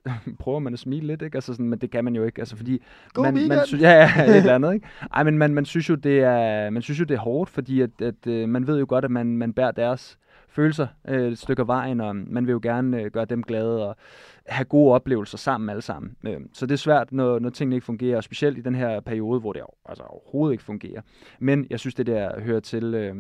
(laughs) prøver man at smile lidt, ikke? Altså, sådan, men det kan man jo ikke, altså, fordi... God man, man sy- (laughs) ja, ja, et (laughs) eller andet, ikke? Ej, men man, man, synes jo, det er, man synes jo, det er hårdt, fordi at, at, øh, man ved jo godt, at man, man bærer deres følelser øh, et stykke af vejen, og man vil jo gerne øh, gøre dem glade og have gode oplevelser sammen alle sammen. Øh, så det er svært, når, når tingene ikke fungerer, og specielt i den her periode, hvor det altså, overhovedet ikke fungerer. Men jeg synes, det der hører til... Øh,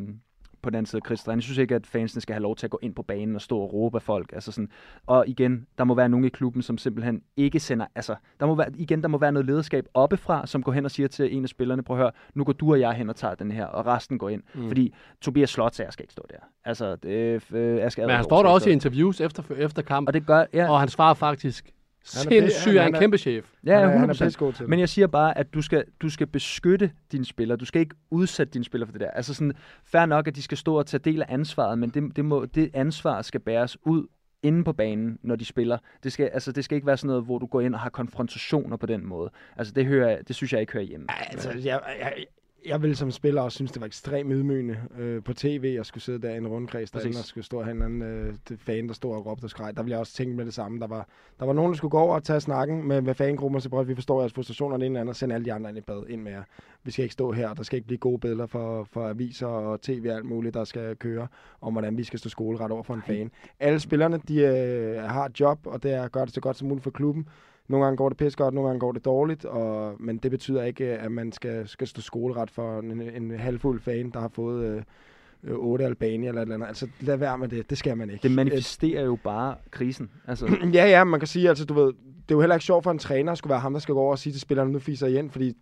på den anden side af kridtstregen. Jeg synes ikke, at fansene skal have lov til at gå ind på banen og stå og råbe af folk. Altså sådan. Og igen, der må være nogen i klubben, som simpelthen ikke sender... Altså, der må være, igen, der må være noget lederskab oppefra, som går hen og siger til en af spillerne, prøv at høre, nu går du og jeg hen og tager den her, og resten går ind. Mm. Fordi Tobias Slotsager skal ikke stå der. Altså, det, øh, jeg skal Men han står der også i interviews efter, efter kamp, Og det gør... Ja, og han svarer faktisk Han er han- er en kæmpe chef. ja, han, er, han er 100%. pissegod til det. Men jeg siger bare, at du skal, du skal beskytte dine spillere. Du skal ikke udsætte dine spillere for det der. Altså sådan, fair nok, at de skal stå og tage del af ansvaret, men det, det, må, det ansvar skal bæres ud inde på banen, når de spiller. Det skal, altså, det skal ikke være sådan noget, hvor du går ind og har konfrontationer på den måde. Altså, det, hører, det synes jeg ikke hører hjemme. Altså, jeg, jeg, jeg ville som spiller også synes, det var ekstremt ydmygende øh, på tv at skulle sidde der i en rundkreds Præcis. og skulle stå og have en anden øh, fan, der stod og råbte og skreg. Der ville jeg også tænke med det samme. Der var, der var nogen, der skulle gå over og tage snakken med, med fangruppen og så prøve, at vi forstår jeres frustrationer det ene eller andet, og sende alle de andre ind i bad ind med jer. Vi skal ikke stå her, der skal ikke blive gode billeder for, for aviser og tv og alt muligt, der skal køre om, hvordan vi skal stå skoleret over for en fan. Alle spillerne, de øh, har et job, og det er at gøre det så godt som muligt for klubben. Nogle gange går det pisse godt, nogle gange går det dårligt, og, men det betyder ikke, at man skal, skal stå skoleret for en, en halvfuld fan, der har fået øh, øh, 8 Albania eller et eller andet. Altså lad være med det, det skal man ikke. Det manifesterer jo bare krisen. Altså, (clears throat) ja, ja, man kan sige, altså du ved, det er jo heller ikke sjovt for en træner at skulle være ham, der skal gå over og sige til spillerne, nu fiser I ind, fordi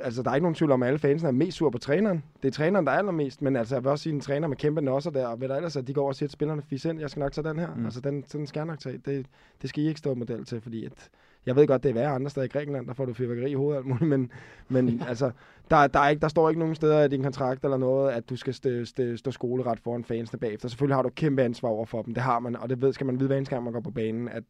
altså, der er ikke nogen tvivl om, at alle fansene er mest sur på træneren. Det er træneren, der er allermest, men altså, jeg vil også sige, en træner med kæmpe nosser der, og hvad der ellers er, de går over og siger til spillerne, fis ind, jeg skal nok tage den her. Mm. Altså, den, den skal jeg nok tage. Det, det skal I ikke stå model til, fordi at, jeg ved godt, det er værre andre steder i Grækenland, der får du fyrværkeri i hovedet alt muligt, men, men (laughs) altså, der, der, er ikke, der står ikke nogen steder i din kontrakt eller noget, at du skal stå, stå, stå skoleret foran fansene bagefter. Selvfølgelig har du kæmpe ansvar over for dem, det har man, og det ved, skal man vide hver eneste gang, man går på banen, at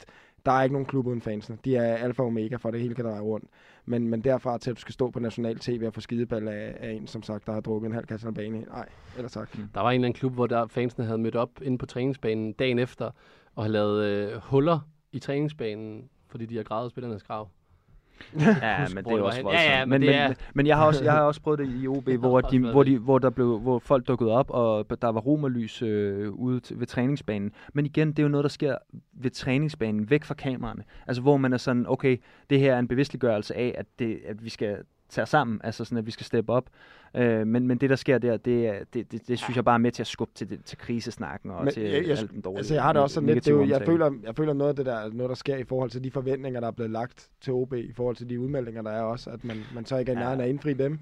der er ikke nogen klub uden fansene. De er alfa og omega for, det hele kan dreje rundt. Men, men derfra til, at du skal stå på national tv og få skideball af, af en, som sagt, der har drukket en halv kasse bane. Nej, eller tak. Der var en eller anden klub, hvor der fansene havde mødt op inde på træningsbanen dagen efter, og havde lavet øh, huller i træningsbanen, fordi de har gravet spillernes grav. (laughs) Ja, Husk, men det er også voldsomt. Ja, ja, men men, det er- men, men jeg har også jeg har også prøvet det i OB, (laughs) hvor de, hvor de hvor der blev hvor folk dukkede op og der var romerlys øh, ude til, ved træningsbanen. Men igen, det er jo noget der sker ved træningsbanen, væk fra kameraerne. Altså hvor man er sådan, okay, det her er en bevidstliggørelse af at det at vi skal tage os sammen, altså sådan at vi skal steppe op. Øh, men, men det der sker der, det, det, det, det synes jeg bare er med til at skubbe til, det, til krisesnakken og Men til jeg- jeg- alt den dårlige Altså, jeg har det også sådan lidt, det jo, jeg, føler, jeg føler noget af det der, noget der sker i forhold til de forventninger, der er blevet lagt til OB, i forhold til de udmeldinger, der er også, at man, man så ikke er Ja. nærheden at indfri dem.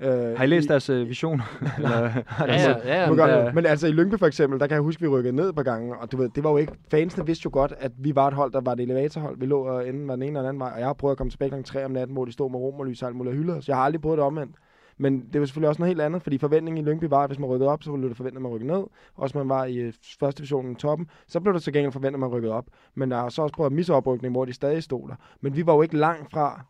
Øh, Har I læst deres øh, visioner? (laughs) Eller, (laughs) Ja, ja, ja, ja, Ja. Men altså i Lyngby for eksempel, der kan jeg huske, vi rykkede ned et par gange, og du ved, det var jo ikke, fansene vidste jo godt, at vi var et hold, der var et elevatorhold. Vi lå og enden var den ene eller den anden vej, og jeg har prøvet at komme tilbage kl. 3 om natten, hvor de stod med romerlys og alt muligt og hyldede os. Jeg har aldrig prøvet det omvendt. Men det var selvfølgelig også noget helt andet, fordi forventningen i Lyngby var, at hvis man rykkede op, så blev det forventet, at man rykkede ned. Også man var i øh, første divisionen i toppen, så blev det til gengæld forventet, at man rykkede op. Men der har så også prøvet misoprykning, hvor de stadig stod der. Men vi var jo ikke langt fra,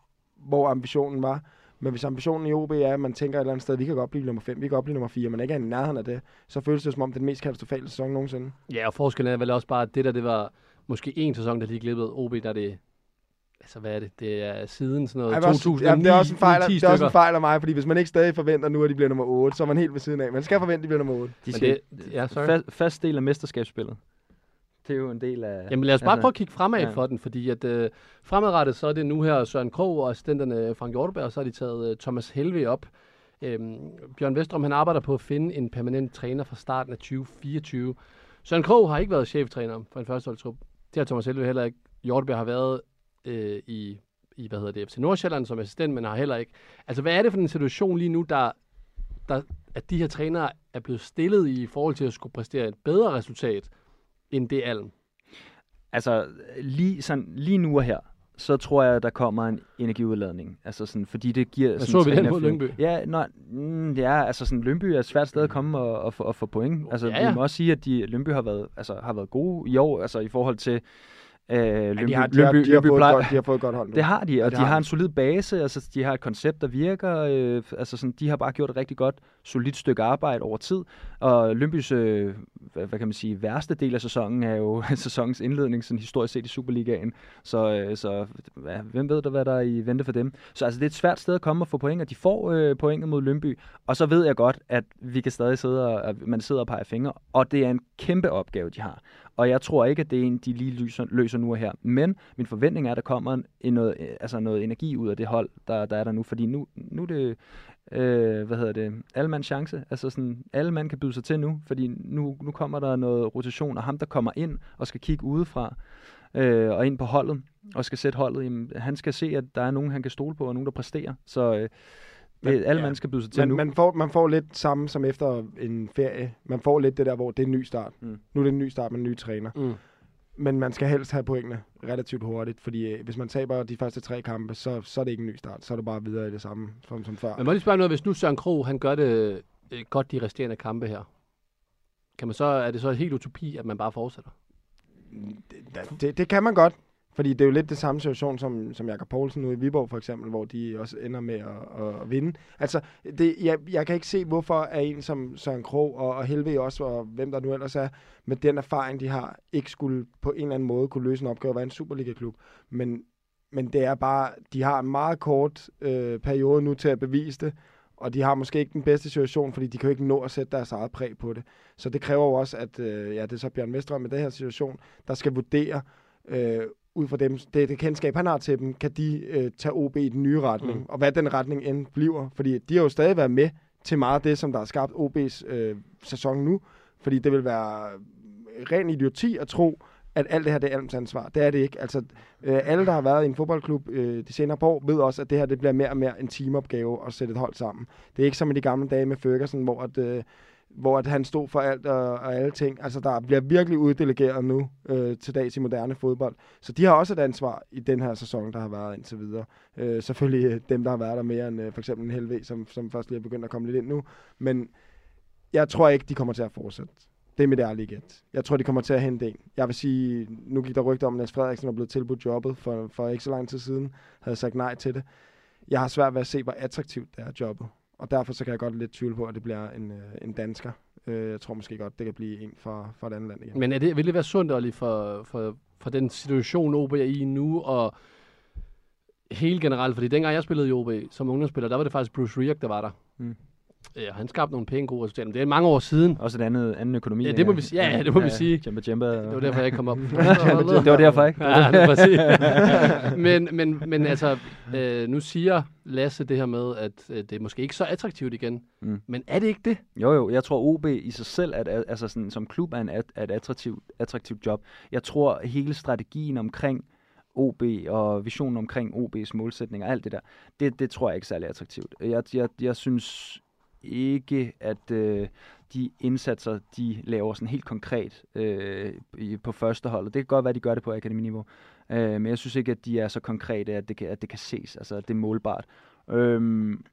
hvor ambitionen var. Men hvis ambitionen i OB er, at man tænker et eller andet sted, vi kan godt blive nummer 5, vi kan godt blive nummer 4, men ikke er i nærheden af det, så føles det som om det er den mest katastrofale sæson nogensinde. Ja, og forskellen er vel også bare, at det der, det var måske en sæson, der lige glippede. OB, der er det, altså hvad er det? Det er siden sådan noget Ej, det er også- 2009, jamen, det er også en fejl, 10 det er også en fejl af mig, fordi hvis man ikke stadig forventer nu, at de bliver nummer 8, så er man helt ved siden af. Man skal forvente, at de bliver nummer 8. de skal, det- ja, sorry. fast, fast del af mesterskabsspillet. Det er jo en del af... Jamen lad os bare Altså, prøve at kigge fremad ja. for den, fordi at øh, fremadrettet, så er det nu her Søren Krog og assistenterne Frank Hjorteberg, og så har de taget øh, Thomas Helve op. Øhm, Bjørn Vestrom, han arbejder på at finde en permanent træner fra starten af 2024. Søren Krog har ikke været cheftræner for en førsteholdtrup. Det har Thomas Helve heller ikke. Hjorteberg har været øh, i, i, hvad hedder det, FC Nordsjælland som assistent, men har heller ikke. Altså, hvad er det for en situation lige nu, der, der, at de her trænere er blevet stillet i forhold til at skulle præstere et bedre resultat, end det Alm? Altså, lige, sådan, lige nu og her, så tror jeg, der kommer en energiudladning. Altså sådan, fordi det giver... Hvad sådan så vi den trænerfyring. Lyngby? Ja, nå, mm, ja, altså sådan, Lønby er et svært sted at komme og, og, få, og få point. Altså, Ja, ja. vi må også sige, at de, Lønby har været, altså, har været gode i år, altså i forhold til øh, Lønby. Ja, de, har, de, har, Lønby, de, har Lønby fået godt, de har fået et godt hold nu. det har de, og det de har har en solid base, altså de har et koncept, der virker, øh, altså sådan, de har bare gjort et rigtig godt, solidt stykke arbejde over tid, og Lønbys, øh, hvad, hvad kan man sige, værste del af sæsonen er jo (laughs) sæsonens indledning, sådan historisk set i Superligaen, så, øh, så ja, hvem ved der, hvad der er i vente for dem. Så altså, det er et svært sted at komme og få point, og de får øh, pointet mod Lønby, og så ved jeg godt, at vi kan stadig sidde og, at man sidder og peger fingre, og det er en kæmpe opgave, de har. Og jeg tror ikke, at det er en, de lige løser, løser nu og her. Men min forventning er, at der kommer en, noget, øh, altså noget energi ud af det hold, der, der er der nu. Fordi nu, nu er det, øh, hvad hedder det, alle mands chance. Altså sådan, alle mand kan byde sig til nu. Fordi nu, nu kommer der noget rotation, og ham, der kommer ind og skal kigge udefra, øh, og ind på holdet, og skal sætte holdet, jamen, han skal se, at der er nogen, han kan stole på, og nogen, der præsterer. Så øh, det, Men- alle ja. mand skal byde sig til man, nu. man, får, man får lidt samme som efter en ferie. Man får lidt det der, hvor det er en ny start. Mm. Nu er det en ny start med en ny træner. Mm. Men man skal helst have pointene relativt hurtigt, fordi øh, hvis man taber de første tre kampe, så, så er det ikke en ny start. Så er det bare videre i det samme som, som før. Men må lige spørge noget, hvis nu Søren Krog, han gør det øh, godt de resterende kampe her, kan man så, er det så helt utopi, at man bare fortsætter? det, det, det kan man godt, fordi det er jo lidt det samme situation som, som Jakob Poulsen nu i Viborg for eksempel, hvor de også ender med at, at, vinde. Altså, det, jeg, jeg kan ikke se, hvorfor er en som Søren Krog og, og Helve også, og hvem der nu ellers er, med den erfaring, de har, ikke skulle på en eller anden måde kunne løse en opgave og være en Superliga-klub. Men, men det er bare, de har en meget kort øh, periode nu til at bevise det, og de har måske ikke den bedste situation, fordi de kan jo ikke nå at sætte deres eget præg på det. Så det kræver jo også, at øh, ja, det er så Bjørn Mestrøm i den her situation, der skal vurdere, øh, ud fra dem, det, det kendskab, han har til dem, kan de øh, tage OB i den nye retning, Mm. og hvad den retning end bliver. Fordi de har jo stadig været med til meget af det, som der har skabt OB's øh, sæson nu. Fordi det vil være ren idioti at tro, at alt det her det er Alms ansvar. Det er det ikke. Altså, øh, alle, der har været i en fodboldklub øh, de senere par år, ved også, at det her det bliver mere og mere en teamopgave at sætte et hold sammen. Det er ikke som i de gamle dage med Ferguson, hvor at, øh, hvor at han stod for alt og, og alle ting. Altså, der bliver virkelig uddelegeret nu øh, til dags i moderne fodbold. Så de har også et ansvar i den her sæson, der har været indtil videre. Øh, selvfølgelig øh, dem, der har været der mere end øh, for eksempel en Helve, som, som først lige er begyndt at komme lidt ind nu. Men jeg tror ikke, de kommer til at fortsætte. Det er mit ærlige gæt. Jeg tror, de kommer til at hente en. Jeg vil sige, nu gik der rygter om, at Niels Frederiksen var blevet tilbudt jobbet for, for ikke så lang tid siden. Havde sagt nej til det. Jeg har svært ved at se, hvor attraktivt det er jobbet. Og derfor så kan jeg godt lidt tvivle på, at det bliver en, øh, en dansker. Øh, jeg tror måske godt, det kan blive en fra, fra et andet land igen. Men er det, vil det være sundt, Olli, for, for, for den situation, OB er i nu, og helt generelt? Fordi dengang jeg spillede i OB som ungdomsspiller, der var det faktisk Bruce Rierk, der var der. Mm. Ja, han skabte nogle pæne gode resultater, men det er mange år siden. Også et andet, anden økonomi. Ja, det må vi sige. Ja, ja, det må vi sige. Jamba Jamba. Det var derfor, jeg ikke kom op. (laughs) det var derfor, ikke? Ja, det præcis. (laughs) men, men, men altså, øh, nu siger Lasse det her med, at øh, det er måske ikke så attraktivt igen. Mm. Men er det ikke det? Jo, jo. Jeg tror, OB i sig selv, at, altså sådan, som klub er, en, at, er et attraktivt, attraktivt job. Jeg tror, hele strategien omkring OB og visionen omkring OB's målsætninger, alt det der, det, det tror jeg ikke er særlig attraktivt. Jeg, jeg, jeg synes ikke, at øh, de indsatser, de laver sådan helt konkret øh, på første hold. Det kan godt være, at de gør det på akademiniveau. Øh, men jeg synes ikke, at de er så konkrete, at det kan, at det kan ses. Altså, at det er målbart. Øhm,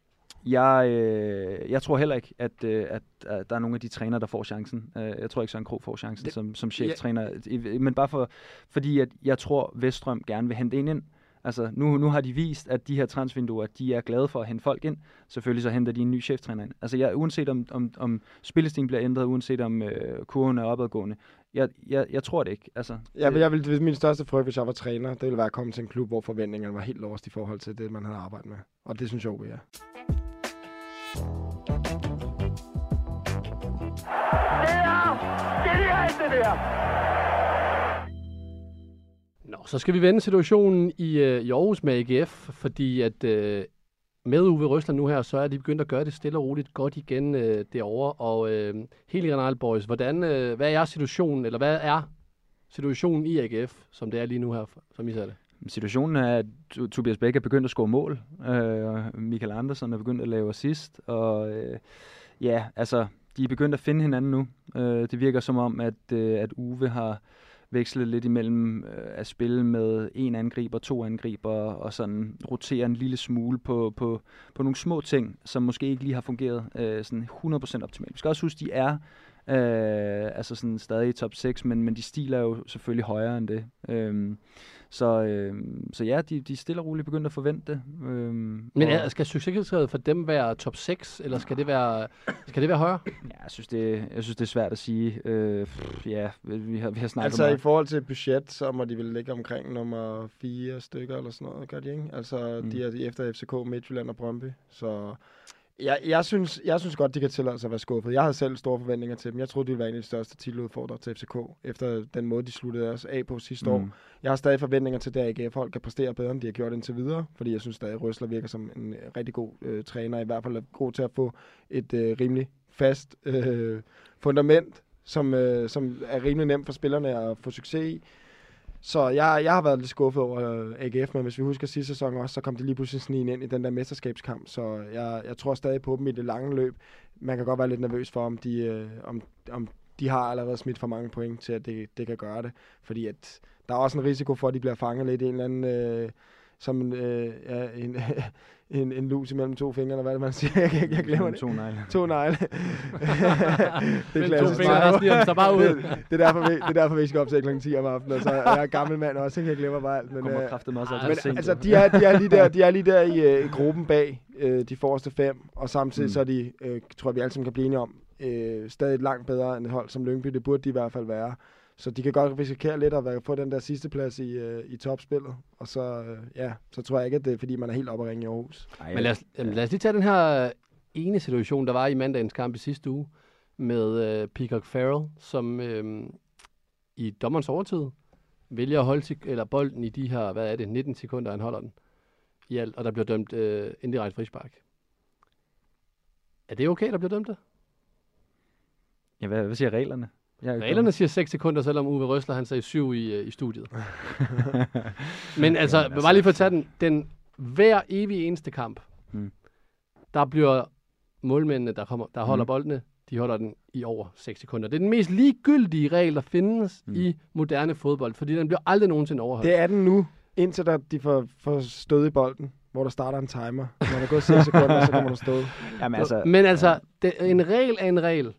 jeg, øh, jeg tror heller ikke, at, øh, at, at der er nogen af de trænere, der får chancen. Øh, jeg tror ikke, Søren Krog får chancen Det- som, som cheftræner. I- Men bare for, fordi at jeg tror, Vestrøm gerne vil hente en ind. Altså, nu, nu har de vist, at de her transvinduer, de er glade for at hente folk ind. Selvfølgelig så henter de en ny cheftræner ind. Altså, jeg, uanset om, om, om spillestilen bliver ændret, uanset om øh, kurven er opadgående, jeg, jeg, jeg tror det ikke. Altså, Jeg, vil- jeg vil, min største frygt, hvis jeg var træner, det ville være at komme til en klub, hvor forventningerne var helt lost i forhold til det, man havde arbejdet med. Og det synes jeg OB er. Nå, så skal vi vende situationen i, øh, i Aarhus med AGF, fordi at øh, med Uwe Røsler nu her, så er de begyndt at gøre det stille og roligt godt igen øh, derovre. Og øh, helt generelt, boys, hvordan, øh, hvad er situationen, eller hvad er situationen i AGF, som det er lige nu her, som I ser det? situationen er, at Tobias Bæk er begyndt at score mål. Øh, Michael Andersen er begyndt at lave assist. Og øh, ja, altså, de er begyndt at finde hinanden nu. Øh, det virker som om, at, øh, at Uwe har vekslet lidt imellem øh, at spille med en angriber, to angriber, og sådan rotere en lille smule på, på, på nogle små ting, som måske ikke lige har fungeret øh, sådan 100% optimalt. Vi skal også huske, de er øh, altså sådan stadig i top 6, men, men de stiler jo selvfølgelig højere end det. Øh, så, øh, så ja, de, de er stille og roligt begyndt at forvente det. Øhm, Men er, skal succeskriteriet for dem være top 6, eller skal det være, skal det være højere? Ja, jeg synes, det, jeg synes, det er svært at sige. Øh, pff, ja, vi har, vi har snakket Altså om i forhold til budget, så må de vel ligge omkring nummer fire stykker eller sådan noget, gør de ikke? Altså Mm. mm. de er efter FCK, Midtjylland og Brøndby. Så jeg, jeg, synes, jeg synes godt, de kan tillade sig at være skuffet. Jeg havde selv store forventninger til dem. Jeg troede, de ville være en af de største titeludfordrere til FCK, efter den måde, de sluttede os af på sidste mm. år. Jeg har stadig forventninger til, at AGF-hold kan præstere bedre, end de har gjort indtil videre, fordi jeg synes stadig, at Røsler virker som en rigtig god øh, træner, i hvert fald er god til at få et øh, rimelig fast øh, fundament, som, øh, som er rimelig nemt for spillerne at få succes i. Så jeg, jeg har været lidt skuffet over øh, AGF, men hvis vi husker sidste sæson også, så kom de lige pludselig sådan ind i den der mesterskabskamp, så jeg, jeg tror stadig på dem i det lange løb. Man kan godt være lidt nervøs for, om de, øh, om, om de har allerede smidt for mange point til, at det, det kan gøre det. Fordi at der er også en risiko for, at de bliver fanget lidt i en eller anden... Øh, som en, øh, ja, en, (laughs) en, en lus imellem to fingre, eller hvad er det, man siger? (laughs) Jeg, jeg, jeg glemmer det. To negle. To negle. (laughs) det to klassisk. fingre, der så bare ud. det, det, er derfor, vi, det er derfor, vi skal op til kl. 10 om aftenen, og så er jeg gammel mand også, ikke? jeg glemmer bare alt. Men, kommer øh, kraften også altid men altså, de er, de er lige der, de er lige der i, øh, i gruppen bag øh, de forreste fem, og samtidig mm. så er de, øh, tror jeg, vi alle sammen kan blive enige om, øh, stadig langt bedre end et hold som Lyngby. Det burde de i hvert fald være. Så de kan godt risikere lidt at få den der sidste plads i, øh, i topspillet. Og så, øh, ja, så tror jeg ikke, at det er, fordi man er helt oppe at ringe i Aarhus. Ej, Men lad os, jamen, lad os lige tage den her ene situation, der var i mandagens kamp i sidste uge, med øh, Peacock Farrell, som øh, i dommerens overtid vælger at holde eller bolden i de her, hvad er det, 19 sekunder, han holder den i alt, og der bliver dømt øh, indirekte frispark. Er det okay, der bliver dømt det? Ja, hvad, hvad siger reglerne? Jeg er Reglerne siger 6 sekunder, selvom Uwe Røsler han sagde 7 i, øh, i studiet. (laughs) Men altså, Jamen, altså, bare lige for at tage den, den hver evig eneste kamp, Mm. der bliver målmændene, der, kommer, der holder Mm. boldene, de holder den i over 6 sekunder. Det er den mest ligegyldige regel, der findes Mm. i moderne fodbold, fordi den bliver aldrig nogensinde overholdt. Det er den nu, indtil der, de får, får stød i bolden, hvor der starter en timer. Når der går 6 sekunder, så kommer der stød. (laughs) Jamen, altså, Men altså, det, en regel er en regel.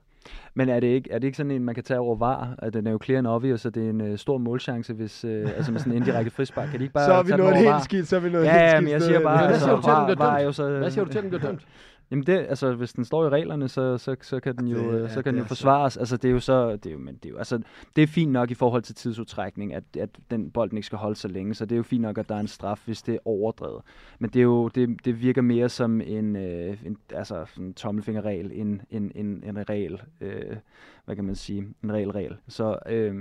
Men er det, ikke, er det ikke sådan en, man kan tage over var? At den er jo clear and obvious, så det er en uh, stor målchance, hvis, uh, altså med sådan en indirekte (laughs) frispark. Kan de ikke bare så er vi nået helt skidt, så er vi nået Ja, helt ja, skidt men jeg siger bare, Hvad altså, siger du til, den var, bliver var dømt? jo så... Hvad siger du til, at den bliver dømt? (laughs) Jamen det, altså hvis den står i reglerne, så, så, så kan den jo, Det- det, ja, så kan den jo så- forsvares. Altså det er jo så, det er jo, men det er jo, altså det er fint nok i forhold til tidsudtrækning, at, at den bolden ikke skal holde så længe, så det er jo fint nok, at der er en straf, hvis det er overdrevet. Men det er jo, det, det virker mere som en, øh, en altså en tommelfingerregel, end en, en, en regel, øh, hvad kan man sige, en regel regel. Så øh,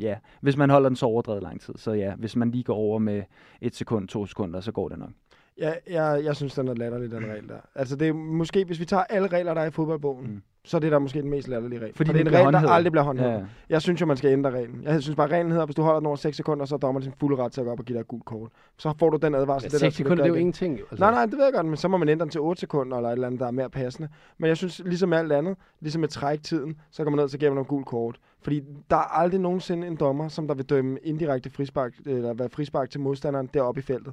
ja, hvis man holder den så overdrevet lang tid, så ja, hvis man lige går over med et sekund, to sekunder, så går det nok. Ja, jeg, jeg synes, den er latterlig, den regel der. Altså, det er måske, hvis vi tager alle regler, der er i fodboldbogen, Mm. så er det der måske den mest latterlige regel. Fordi For det er en regel, der håndhævet. aldrig bliver håndhævet. Ja. Jeg synes jo, man skal ændre reglen. Jeg synes bare, reglen hedder, hvis du holder den over 6 sekunder, så er dommeren sin fulde ret til at gå op og give dig et gult kort. Så får du den advarsel. Ja, der 6 skal du sekunder, det er jo ingenting. Altså. Nej, nej, det ved jeg godt, men så må man ændre den til 8 sekunder, eller et eller andet, der er mere passende. Men jeg synes, ligesom med alt andet, ligesom med træktiden, så går man ned til at give nogle gul kort. Fordi der er aldrig nogensinde en dommer, som der vil dømme indirekte frispark, eller være frispark til modstanderen deroppe i feltet.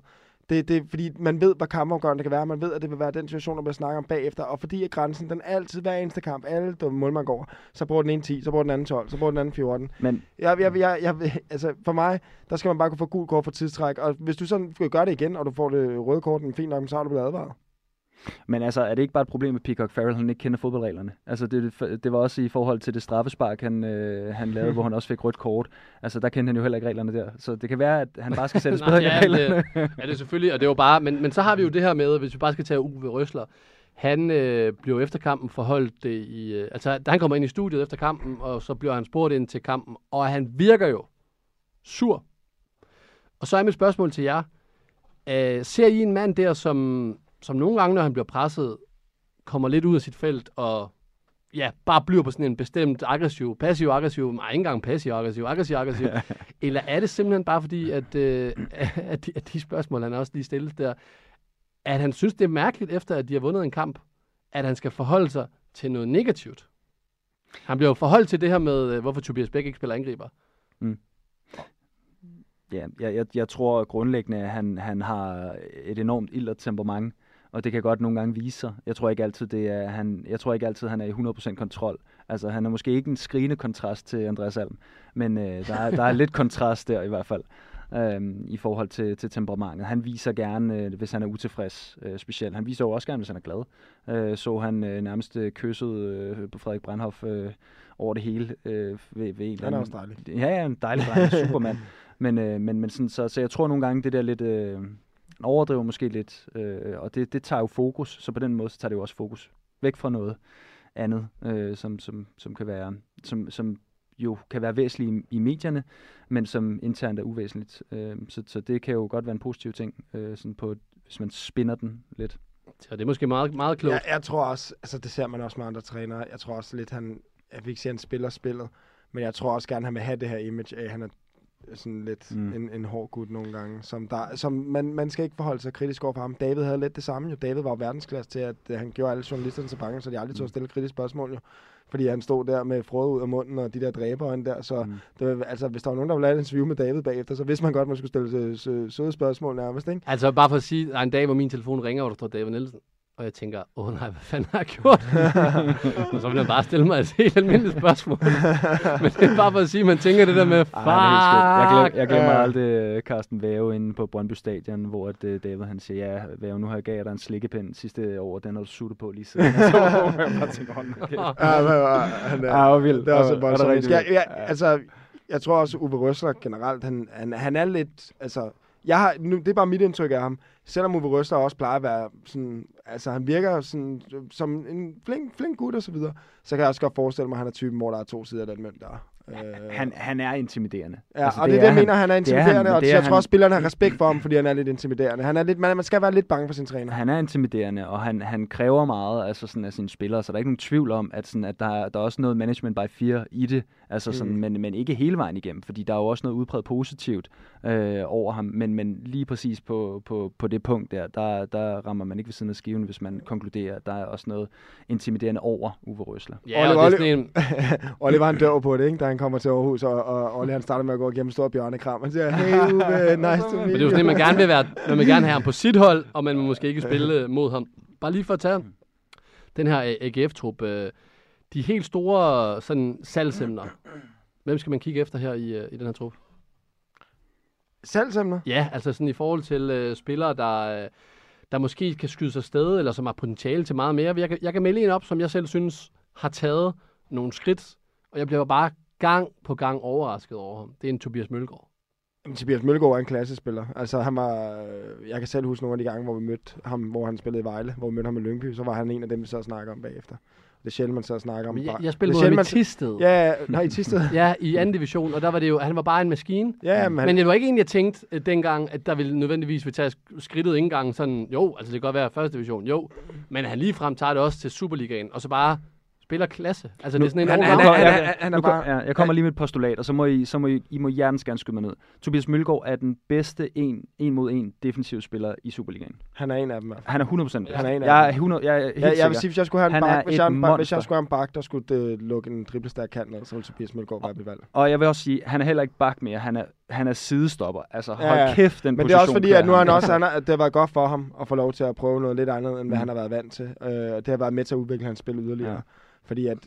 Det, det fordi, man ved, hvad kampafgørende det kan være. Man ved, at det vil være den situation, der bliver snakket om bagefter. Og fordi at grænsen, den altid hver eneste kamp, alle dumme mål, man går, så bruger den ene 10, så bruger den anden 12, så bruger den anden 14. Men Jeg, jeg, jeg, jeg, altså for mig, der skal man bare kunne få gul kort for tidstræk. Og hvis du sådan skal gøre det igen, og du får det røde kort, men fint nok, så har du blevet advaret. Men altså, er det ikke bare et problem med Peacock Farrell, han ikke kender fodboldreglerne? Altså, det, det var også i forhold til det straffespark, han, øh, han lavede, (laughs) hvor han også fik rødt kort. Altså, der kendte han jo heller ikke reglerne der. Så det kan være, at han bare skal (laughs) sættes Nej, bedre ind i ja, reglerne. det, ja, det er selvfølgelig, og det er jo bare, men, men så har vi jo det her med, hvis vi bare skal tage Uwe Røsler, han øh, bliver efter kampen forholdt det i, øh, altså da han kommer ind i studiet efter kampen, og så bliver han spurgt ind til kampen, og han virker jo sur. Og så er mit spørgsmål til jer, øh, ser I en mand der, som, som nogle gange, når han bliver presset, kommer lidt ud af sit felt og ja, bare bliver på sådan en bestemt aggressiv, passiv-aggressiv, nej, ikke engang passiv-aggressiv, aggressiv-aggressiv, (laughs) eller er det simpelthen bare fordi, at, øh, (laughs) at, de, at de spørgsmål, han også lige stillet der, at han synes, det er mærkeligt, efter at de har vundet en kamp, at han skal forholde sig til noget negativt. Han bliver jo forholdt til det her med, øh, hvorfor Tobias Bæk ikke spiller angriber. Ja, jeg, jeg, jeg tror grundlæggende, at han, han har et enormt ildert temperament, og det kan godt nogle gange vise sig. Jeg tror ikke altid, det er, han, jeg tror ikke altid, han er i 100% kontrol. Altså, han er måske ikke en skrigende kontrast til Andreas Alm, men øh, der, er, der er lidt kontrast der i hvert fald, øh, i forhold til, til temperamentet. Han viser gerne, øh, hvis han er utilfreds øh, specielt. Han viser jo også gerne, hvis han er glad. Øh, så han øh, nærmest øh, kysset øh, på Frederik Brandhoff øh, over det hele. Øh, ved, ved en Han er også dejlig. Ja, ja, en dejlig dreng, supermand. (laughs) Men, øh, men, men sådan, så, så jeg tror nogle gange, det der lidt... Øh, overdriver måske lidt, øh, og det, det tager jo fokus, så på den måde så tager det jo også fokus væk fra noget andet, øh, som, som, som kan være, som, som jo kan være væsentligt i, i medierne, men som internt er uvæsentligt. Øh, så, så det kan jo godt være en positiv ting, øh, sådan på, hvis man spinder den lidt. Så det er måske meget, meget klogt. Jeg, jeg tror også, altså det ser man også med andre trænere, jeg tror også lidt, han, jeg vil ikke sige, at han spiller spillet, men jeg tror også gerne, han vil have det her image af, at han er sådan lidt Mm. mm. en, en hård gut nogle gange, som, der, som man, man skal ikke forholde sig kritisk over for ham. David havde lidt det samme jo. David var verdensklasse til, at uh, han gjorde alle journalisterne så bange, så de aldrig tog at stille kritiske spørgsmål jo. Fordi han stod der med frode ud af munden og de der dræberøjne der. Så Mm. mm. det var, altså, hvis der var nogen, der ville have et interview med David bagefter, så vidste man godt, at man skulle stille sø- sø- søde spørgsmål nærmest, ikke? Altså bare for at sige, der er en dag, hvor min telefon ringer, hvor der står David Nielsen. Og jeg tænker, åh nej, hvad fanden har jeg gjort? (laughs) og så vil han bare stille mig et helt almindeligt spørgsmål. (laughs) Men det er bare for at sige, at man tænker det der med, fuck. Ej, jeg, glemmer, jeg glemmer aldrig øh, Carsten Væve inde på Brøndby Stadion, hvor at, øh, David han siger, ja, Væve, nu har jeg gav dig en slikkepind sidste år, den har du suttet på lige siden. (laughs) så jeg bare tænke, hold nu kæft. Ja, men, uh, han er, Ja, vildt. Det er også voldsomt. rigtig Jeg, jeg, altså, jeg tror også, Uwe Røsler generelt, han, han, han er lidt, altså, jeg har, nu, det er bare mit indtryk af ham. Selvom Uwe Røsler også plejer at være sådan, altså han virker sådan, som en flink, flink gut og så videre, så kan jeg også godt forestille mig, at han er typen, hvor der er to sider af den mønt der. Øh, Han, han er intimiderende. Ja, altså, og det er det, jeg mener, han er Det er han, intimiderende, og det er jeg tror han- også, spillerne har respekt for ham, fordi han er lidt intimiderende. Han er lidt, man, man skal være lidt bange for sin træner. Han er intimiderende, og han, han kræver meget altså sådan af sine spillere, så der er ikke nogen tvivl om, at, sådan, at der, er, der er også noget management by fear i det, altså sådan, Mm. men, men ikke hele vejen igennem, fordi der er jo også noget udpræget positivt øh, over ham, men, men lige præcis på, på, på det punkt der, der, der rammer man ikke ved siden af skiven, hvis man konkluderer, at der er også noget intimiderende over Uwe Røsler. Ja, og det er Oliver- sådan en, (laughs) Oliver han dør på det, ikke, da han kommer til Aarhus, og, og Olli han starter med at gå igennem stor bjørnekram. Han siger, hey Uwe, (laughs) nice to meet Men det er jo sådan, man gerne vil være, man vil gerne have ham på sit hold, og man vil måske ikke spille (laughs) mod ham. Bare lige for at tage den her AGF-trup. øh, De helt store sådan, salgsemner. Hvem skal man kigge efter her i, øh, i den her trup? Salgsemner? Ja, altså sådan i forhold til øh, spillere, der, øh, der måske kan skyde sig sted, eller som har potentiale til meget mere. Jeg kan, jeg kan melde en op, som jeg selv synes har taget nogle skridt, og jeg bliver bare gang på gang overrasket over ham. Det er en Tobias Mølgaard. Jamen, Tobias Mølgaard er en klassespiller. Altså, han var, øh, jeg kan selv huske nogle af de gange, hvor vi mødte ham, hvor han spillede i Vejle, hvor vi mødte ham i Lyngby, så var han en af dem, vi så snakker om bagefter. Det er sjældent, man så snakker om. Jeg, bare- jeg spillede mod ham i Tisted. Ja, nej, i Tisted. (laughs) Ja, i anden division, og der var det jo, han var bare en maskine. ja, men, Men det var ikke en, jeg tænkte øh, dengang, at der ville nødvendigvis vil tage sk- skridtet ikke engang sådan, jo, altså det kan godt være første division, jo, men han lige frem tager det også til Superligaen, og så bare spiller klasse. Altså det er sådan en han- han Nu er- kom- han er- jeg- han er nu bare- ja, jeg kommer lige med et postulat, og så må I, så må I, I må hjertens gerne skyde mig ned. Tobias Mølgaard er den bedste en, en mod en defensiv spiller i Superligaen. han er en af dem. Han er 100% bedst. Han er en af jeg er dem. 100, jeg er helt Ja, jeg vil sikker. sige, hvis jeg skulle have en Han bak, hvis jeg, hvis jeg skulle have en bak, der skulle det lukke en driblestærk kant ned, så ville Tobias Mølgaard være mit valg. Og jeg vil også sige, han er heller ikke bak mere. Han er, han er sidestopper. Altså, hold Ja, ja. kæft, den Men det er også position fordi, at nu han også, han har, det har været godt for ham at få lov til at prøve noget lidt andet, end hvad Mm. han har været vant til. Øh, og det har været med til at udvikle hans spil yderligere. Ja. Fordi at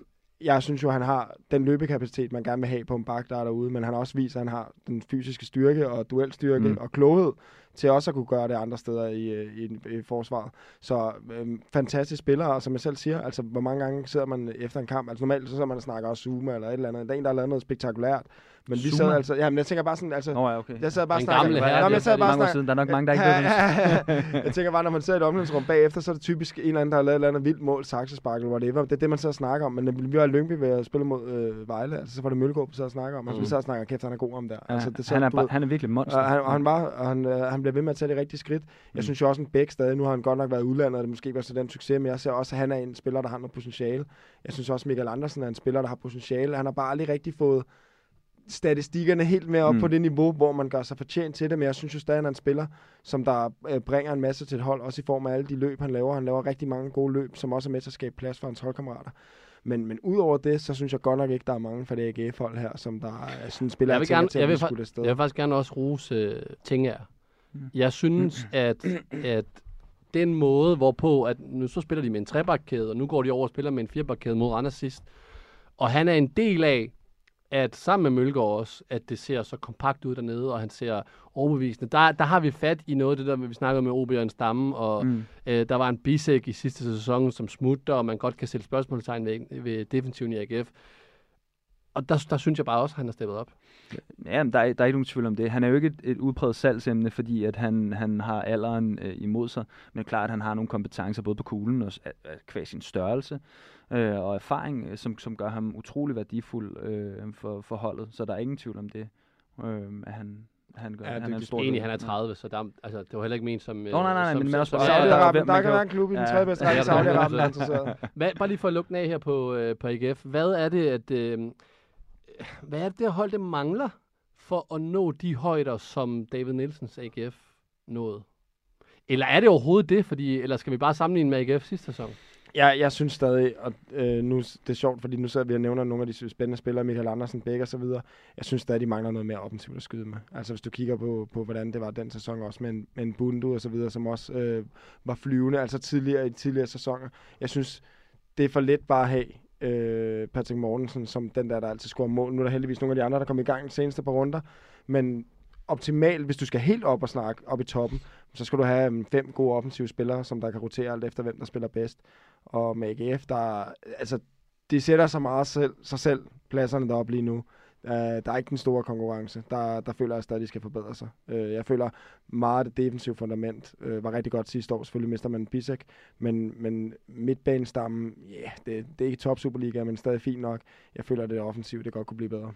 jeg synes jo, han har den løbekapacitet, man gerne vil have på en bak, der er derude, men han har også vist, at han har den fysiske styrke og duelstyrke Mm. og kloghed til også at kunne gøre det andre steder i, øh, i, i forsvaret. Så øhm, fantastisk spiller, og som jeg selv siger, altså hvor mange gange sidder man efter en kamp, altså normalt så sidder man og snakker også Zuma eller et eller andet. Der er en, der har lavet noget spektakulært, men vi sad altså, jamen jeg tænker bare sådan, altså, Nå ja, okay. jeg sad bare Den snakker, gamle herre, Nå, men der jeg sad er bare snakker, siden. Der er nok mange, der ikke ved det. jeg tænker bare, når man sidder i et omklædningsrum bagefter, så er det typisk en eller anden, der har lavet et eller andet vildt mål, saksespark eller whatever. Det er det, man og snakker om. Men vi var i Lyngby ved at spille mod øh, Vejle, altså, så var det Mølgaard, vi sad og snakker om. Altså, Mm. vi sad og snakker, kæft, han er god om der. Ja, altså, det, han, er, ved, han er virkelig monster. og han, og han, var, og han, øh, han bliver ved med at tage det rigtige skridt. Jeg Mm. synes jo også, en Bæk stadig, nu har han godt nok været udlandet, og det måske ikke var så den succes, men jeg ser også, at han er en spiller, der har noget potentiale. Jeg synes også, Michael Andersen er en spiller, der har potentiale. Han har bare aldrig rigtig fået statistikkerne helt med op Mm. på det niveau, hvor man gør sig fortjent til det, men jeg synes jo stadig, at han er en spiller, som der øh, bringer en masse til et hold, også i form af alle de løb, han laver. Han laver rigtig mange gode løb, som også er med til at skabe plads for hans holdkammerater. Men, men udover det, så synes jeg godt nok ikke, der er mange fra det AGF-hold her, som der er sådan spiller, Jeg vil gerne- til, jeg vil vi fa- skulle afsted. Jeg vil faktisk gerne også rose øh, Tinger. Mm. Jeg synes, at, at den måde, hvorpå, at nu så spiller de med en trebakkæde, og nu går de over og spiller med en firebakkæde mod Randers sidst. Og han er en del af, at sammen med Mølgaard også, at det ser så kompakt ud dernede, og han ser overbevisende. Der, der har vi fat i noget af det der, vi snakkede med OB og en stamme, og Mm. øh, der var en bisæk i sidste sæson, som smutter, og man godt kan sætte spørgsmålstegn ved, ved defensiven i AGF. Og der, der synes jeg bare også, at han har steppet op. Ja, men der er, der er ikke nogen tvivl om det. Han er jo ikke et, et udpræget salgsemne, fordi at han, han har alderen øh, imod sig. Men klart, at han har nogle kompetencer både på kuglen og kvæg sin størrelse øh, og erfaring, øh, som, som gør ham utrolig værdifuld øh, for, for holdet. Så der er ingen tvivl om det, øh, at han, han gør. Ja, han er det- en stor del. han er 30, så der, altså, det var heller ikke ment som... Nå, nej, nej, nej, som, men som, også for- ja, der- Saudi-Arabien, man der, kan være en klub i den tredje bedste række i. Saudi-Arabien, der er interesseret. Hvad, bare lige for at lukke den af her på, øh, på AGF. Hvad er det, at... Øh, hvad er det, det hold, det mangler for at nå de højder, som David Nielsens AGF nåede? Eller er det overhovedet det? Fordi, eller skal vi bare sammenligne med AGF sidste sæson? Jeg, jeg synes stadig, og øh, nu, det er sjovt, fordi nu sidder vi og nævner nogle af de spændende spillere, Michael Andersen, Bæk og så videre. Jeg synes stadig, de mangler noget mere offensivt at skyde med. Altså hvis du kigger på, på hvordan det var den sæson også med en, med en Bundu og så videre, som også øh, var flyvende, altså tidligere i tidligere sæsoner. Jeg synes, det er for let bare at have øh, Patrick Mortensen som den der, der altid scorer mål. Nu er der heldigvis nogle af de andre, der kom i gang de seneste par runder, men optimalt, hvis du skal helt op og snakke op i toppen, så skal du have um, fem gode offensive spillere, som der kan rotere alt efter, hvem der spiller bedst. Og med AGF, der, altså, de sætter så meget selv, sig selv pladserne deroppe lige nu. Uh, der er ikke den store konkurrence. Der, der føler jeg stadig, at de skal forbedre sig. Uh, jeg føler meget, at det defensive fundament uh, var rigtig godt sidste år. Selvfølgelig mister man Bisek, men, men midtbanestammen, ja, yeah, det, det er ikke top Superliga, men stadig fint nok. Jeg føler, at det offensive, det godt kunne blive bedre.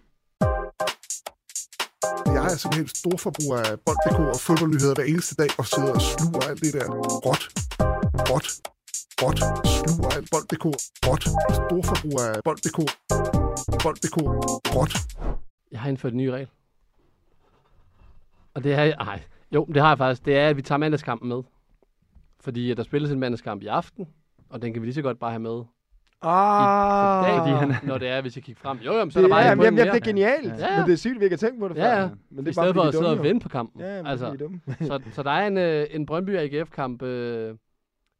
Jeg er simpelthen storforbruger af bold.dk og fodboldnyheder hver eneste dag, og sidder og sluger alt det der råt, råt, råt, sluger alt bold.dk, råt, storforbruger af bold.dk, bold.dk, råt. Jeg har indført en ny regel. Og det er... Ej, jo, det har jeg faktisk. Det er, at vi tager mandagskampen med. Fordi der spilles en mandagskamp i aften, og den kan vi lige så godt bare have med Ah, i dag, fordi han- når det er, hvis jeg kigger frem. Jo, jo, men så det, er der bare ja, en jamen, jamen, mere. det er genialt, Ja, men det er sygt, vi ikke har tænkt på det Ja, før. ja. Men I det er bare, stedet for fordi at sidde og jo. vente på kampen. Ja, altså, dumme. (laughs) så, så der er en, øh, en Brøndby AGF-kamp øh,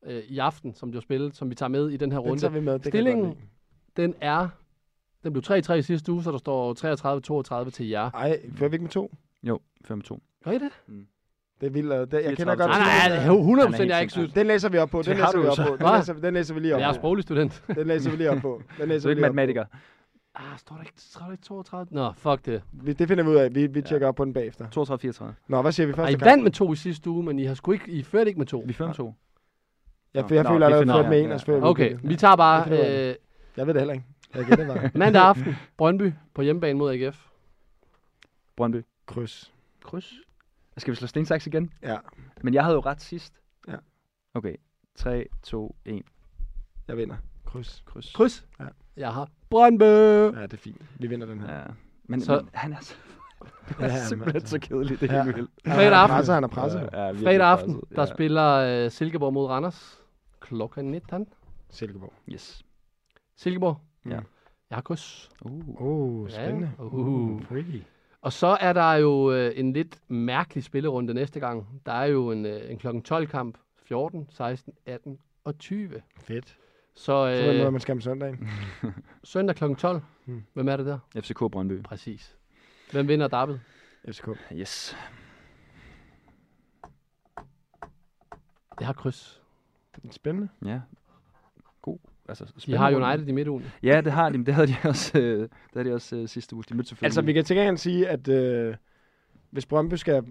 øh, i aften, som bliver spillet, som vi tager med i den her Den runde. tager vi med, det kan jeg Stillingen- godt. Den er... Den blev 3-3 i sidste uge, så der står 33-32 til jer. Ej, fører vi ikke med to? Jo, 5-2. Gør I det? Det er vildt. Det, jeg kender 34. godt Nej, nej, tiden. det er jo 100 Han er helt jeg ikke synes. Den læser vi op på. Den læser vi op så. på. Den læser, den læser vi lige op Jeg er på. sproglig student. Den læser vi lige op på. Den (laughs) læser Du er vi ikke lige op på. matematiker. Ah, står der ikke, står der ikke 32? Nå, fuck det. Vi, det finder vi ud af. Vi, vi tjekker op på den bagefter. 32-34. Nå, hvad siger vi Ej, første I vandt med to i sidste uge, men I har sgu ikke, I førte ikke med to. Vi er 5-2. Jeg, Nå, jeg nå, føler allerede, ført jeg. med en, Ja. og så fører vi Okay, vi tager bare jeg øh, Jeg ved det heller ikke. Jeg gætter bare. (laughs) mandag aften, Brøndby på hjemmebane mod AGF. Brøndby. Kryds. Kryds. Skal vi slå stensaks igen? Ja, Men jeg havde jo ret sidst. Ja. Okay. 3, 2, 1. jeg vinder. Kryds. Kryds. Kryds. Ja. Jeg har Brøndby. Ja, det er fint. Vi vinder den her. Ja. Men, Så- men han er, så, Ja, han er simpelthen altså. så kedelig. Det er Ja. helt vildt. Fredag aften. presset, han er presset. Ja, Fredag aften, presset. der spiller øh, Silkeborg mod Randers. Klokken 19. Silkeborg. Yes. Silkeborg. Ja. Jeg har kryds. Uh. Oh, spændende. Ja. Uh. Pretty. Og så er der jo øh, en lidt mærkelig spillerunde næste gang. Der er jo en, øh, en klokken 12 kamp. 14, 16, 18 og 20. Fedt. Så Så er øh, man skal om søndagen. (laughs) søndag klokken 12. Hmm. Hvem er det der? FCK Brøndby. Præcis. Hvem vinder derbyet? FCK. Yes. Det har kryds. Spændende. Ja. God. Altså, De spændende har runde. United i midtugen. Ja, det har de. men Det havde de (laughs) også, øh, det havde de også øh, sidste uge. De mødte selvfølgelig. Altså, vi kan til gengæld sige, at øh, hvis Brøndby skal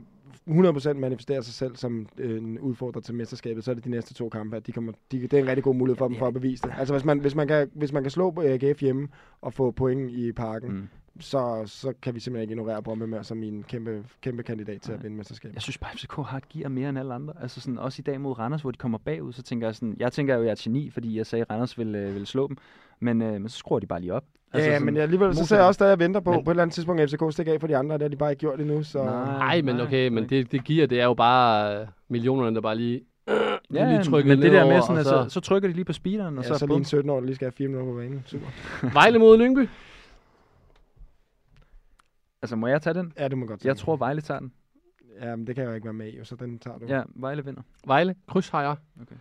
100% manifestere sig selv som øh, en udfordrer til mesterskabet, så er det de næste to kampe, at de kommer, de, det er en rigtig god mulighed for dem for at bevise det. Altså, hvis man, hvis man, kan, hvis man kan slå på AGF hjemme og få point i parken, Mm. Så, så kan vi simpelthen ikke ignorere Brøndby som min kæmpe, kæmpe kandidat til at vinde mesterskabet. Jeg synes bare, at FCK har et gear mere end alle andre. Altså sådan, også i dag mod Randers, hvor de kommer bagud, så tænker jeg sådan, jeg tænker jo, at jeg er et geni, fordi jeg sagde, at Randers ville, øh, ville slå dem. Men, øh, men så skruer de bare lige op. Altså ja, sådan, men alligevel, så ser jeg også stadig og venter på, Men- på et eller andet tidspunkt, at FCK stikker af for de andre, og det har de bare ikke gjort endnu. Så... Nej, men okay, men det, det giver, det er jo bare øh, millionerne, der bare lige... Ja, lige trykker men det der med, sådan, og at så, så trykker de lige på speederen, og Ja, så, så, så lige en 17 år, der lige skal have 4 minutter på banen. Super. Vejle mod Lyngby. Altså, må jeg tage den? Ja, det må godt Jeg tage. tror, Vejle tager den. Ja, men det kan jeg jo ikke være med i, så den tager du. Ja, Vejle vinder. Vejle, krydshejer. Okay.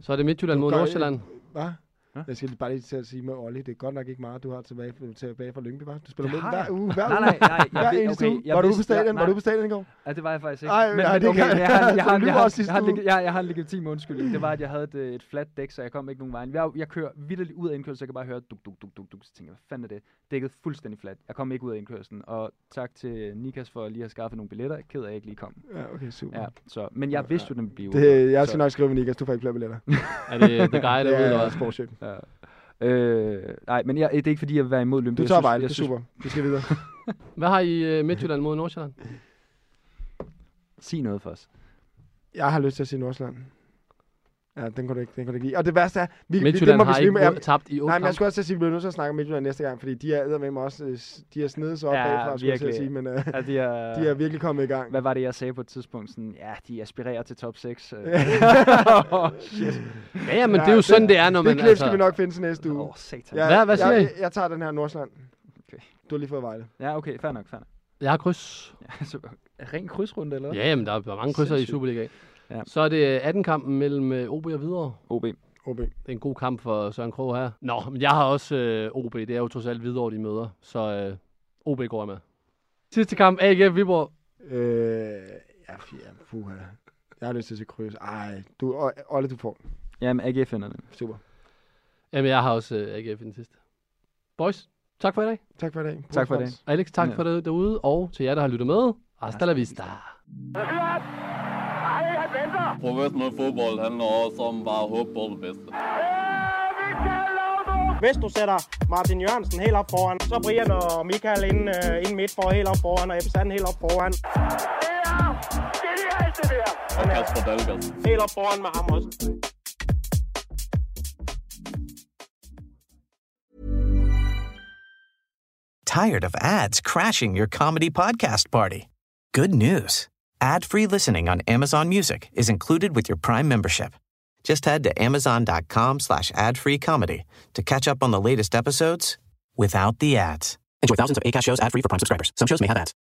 Så er det Midtjylland mod Nordsjælland. Hvad? Hva? Jeg skal bare lige til at sige med Olli, det er godt nok ikke meget, du har tilbage, tilbage fra Lyngby, var? Du spiller Det med hver jeg. uge, hver Nej, uge. nej, nej. Hver Jeg, okay, uge. jeg Var du ude på vidste- stadion? jeg- Var du ude på stadion i går? Ja, det var jeg faktisk ikke. Ej, men, nej, men det okay, kan- jeg har, jeg, har, jeg, har, jeg, jeg, jeg, jeg har en legitim undskyldning. Det var, at jeg havde et, et flat dæk, så jeg kom ikke nogen vej. Jeg, jeg kører vidderligt ud af indkørslen, så jeg kan bare høre duk, duk, duk, duk, duk. Så tænker jeg, hvad fanden er det? Dækket fuldstændig flat. Jeg kom ikke ud af indkørslen. Og tak til Nikas for lige at have skaffet nogle billetter. Ked af, at jeg ikke lige kom. Ja, okay, super. Ja, så, men jeg vidste jo, den ville blive Det, jeg skal nok skrive med Nikas, du får ikke flere billetter. (laughs) Er det The Guy, der det ved er også? Ja. Øh, nej, men jeg, det er ikke fordi, jeg vil være imod Lyngby. Du tager Vejle, det er synes- super. Vi skal videre. (laughs) Hvad har I uh, Midtjylland mod Nordsjælland? Sig noget for os. Jeg har lyst til at sige Nordsjælland. Ja, den kan du ikke, den kan du ikke lide. Og det værste er, vi, vi, det Midtjylland må vi har slime ikke mod- tabt i otte Nej, men jeg skulle også til at sige, at vi bliver nødt til at snakke om Midtjylland næste gang, fordi de er med mig også, øh, de har snedet sig op Ja, bagfra, skulle jeg til at sige, men uh, Ja, de, er, (laughs) de er virkelig kommet i gang. Hvad var det, jeg sagde på et tidspunkt? Sådan, ja, de aspirerer til top 6. Øh. (laughs) Shit. Ja, ja, men det er jo sådan, det er, når man... Det klip skal vi nok finde til næste uge. Åh, oh, satan. Jeg, Hvad- hvad siger jeg, jeg, jeg tager den her Nordsjælland. Okay. Du har lige fået Vejle. Ja, okay, fair nok, fair nok. Jeg har kryds. Ja, (laughs) så, ren krydsrunde, eller hvad? Ja, jamen, der er mange krydser i. Superligaen. Ja. Så er det 18-kampen mellem øh, OB og Hvidovre. OB. OB. Det er en god kamp for Søren Krog her. Nå, men jeg har også øh, OB. Det er jo trods alt Hvidovre, de møder. Så øh, OB går jeg med. Sidste kamp, AGF Viborg. Øh, ja, ja, puha. Jeg har lyst til at kryds. Ej, du, Olle, du får. Jamen, AGF finder den. Super. Jamen, jeg har også øh, AGF i den sidste. Boys, tak for i dag. Tak for i dag. Tak for i dag. Alex, tak Ja. for det derude. Og til jer, der har lyttet med. Hasta la vista. Professionel fodbold handler også om bare at håbe på det bedste. Hvis du sætter Martin Jørgensen helt op foran, så Brian og Michael ind, uh, ind midt for helt op foran, og Ebbe Sand helt op foran. Og Kasper Dahlgaard. Helt op foran med ham også. Tired of ads crashing your comedy podcast party? Good news. Ad-free listening on Amazon Music is included with your Prime membership. Just head to amazon.com slash ad-free comedy to catch up on the latest episodes without the ads. Enjoy thousands of ACAST shows ad-free for Prime subscribers. Some shows may have ads.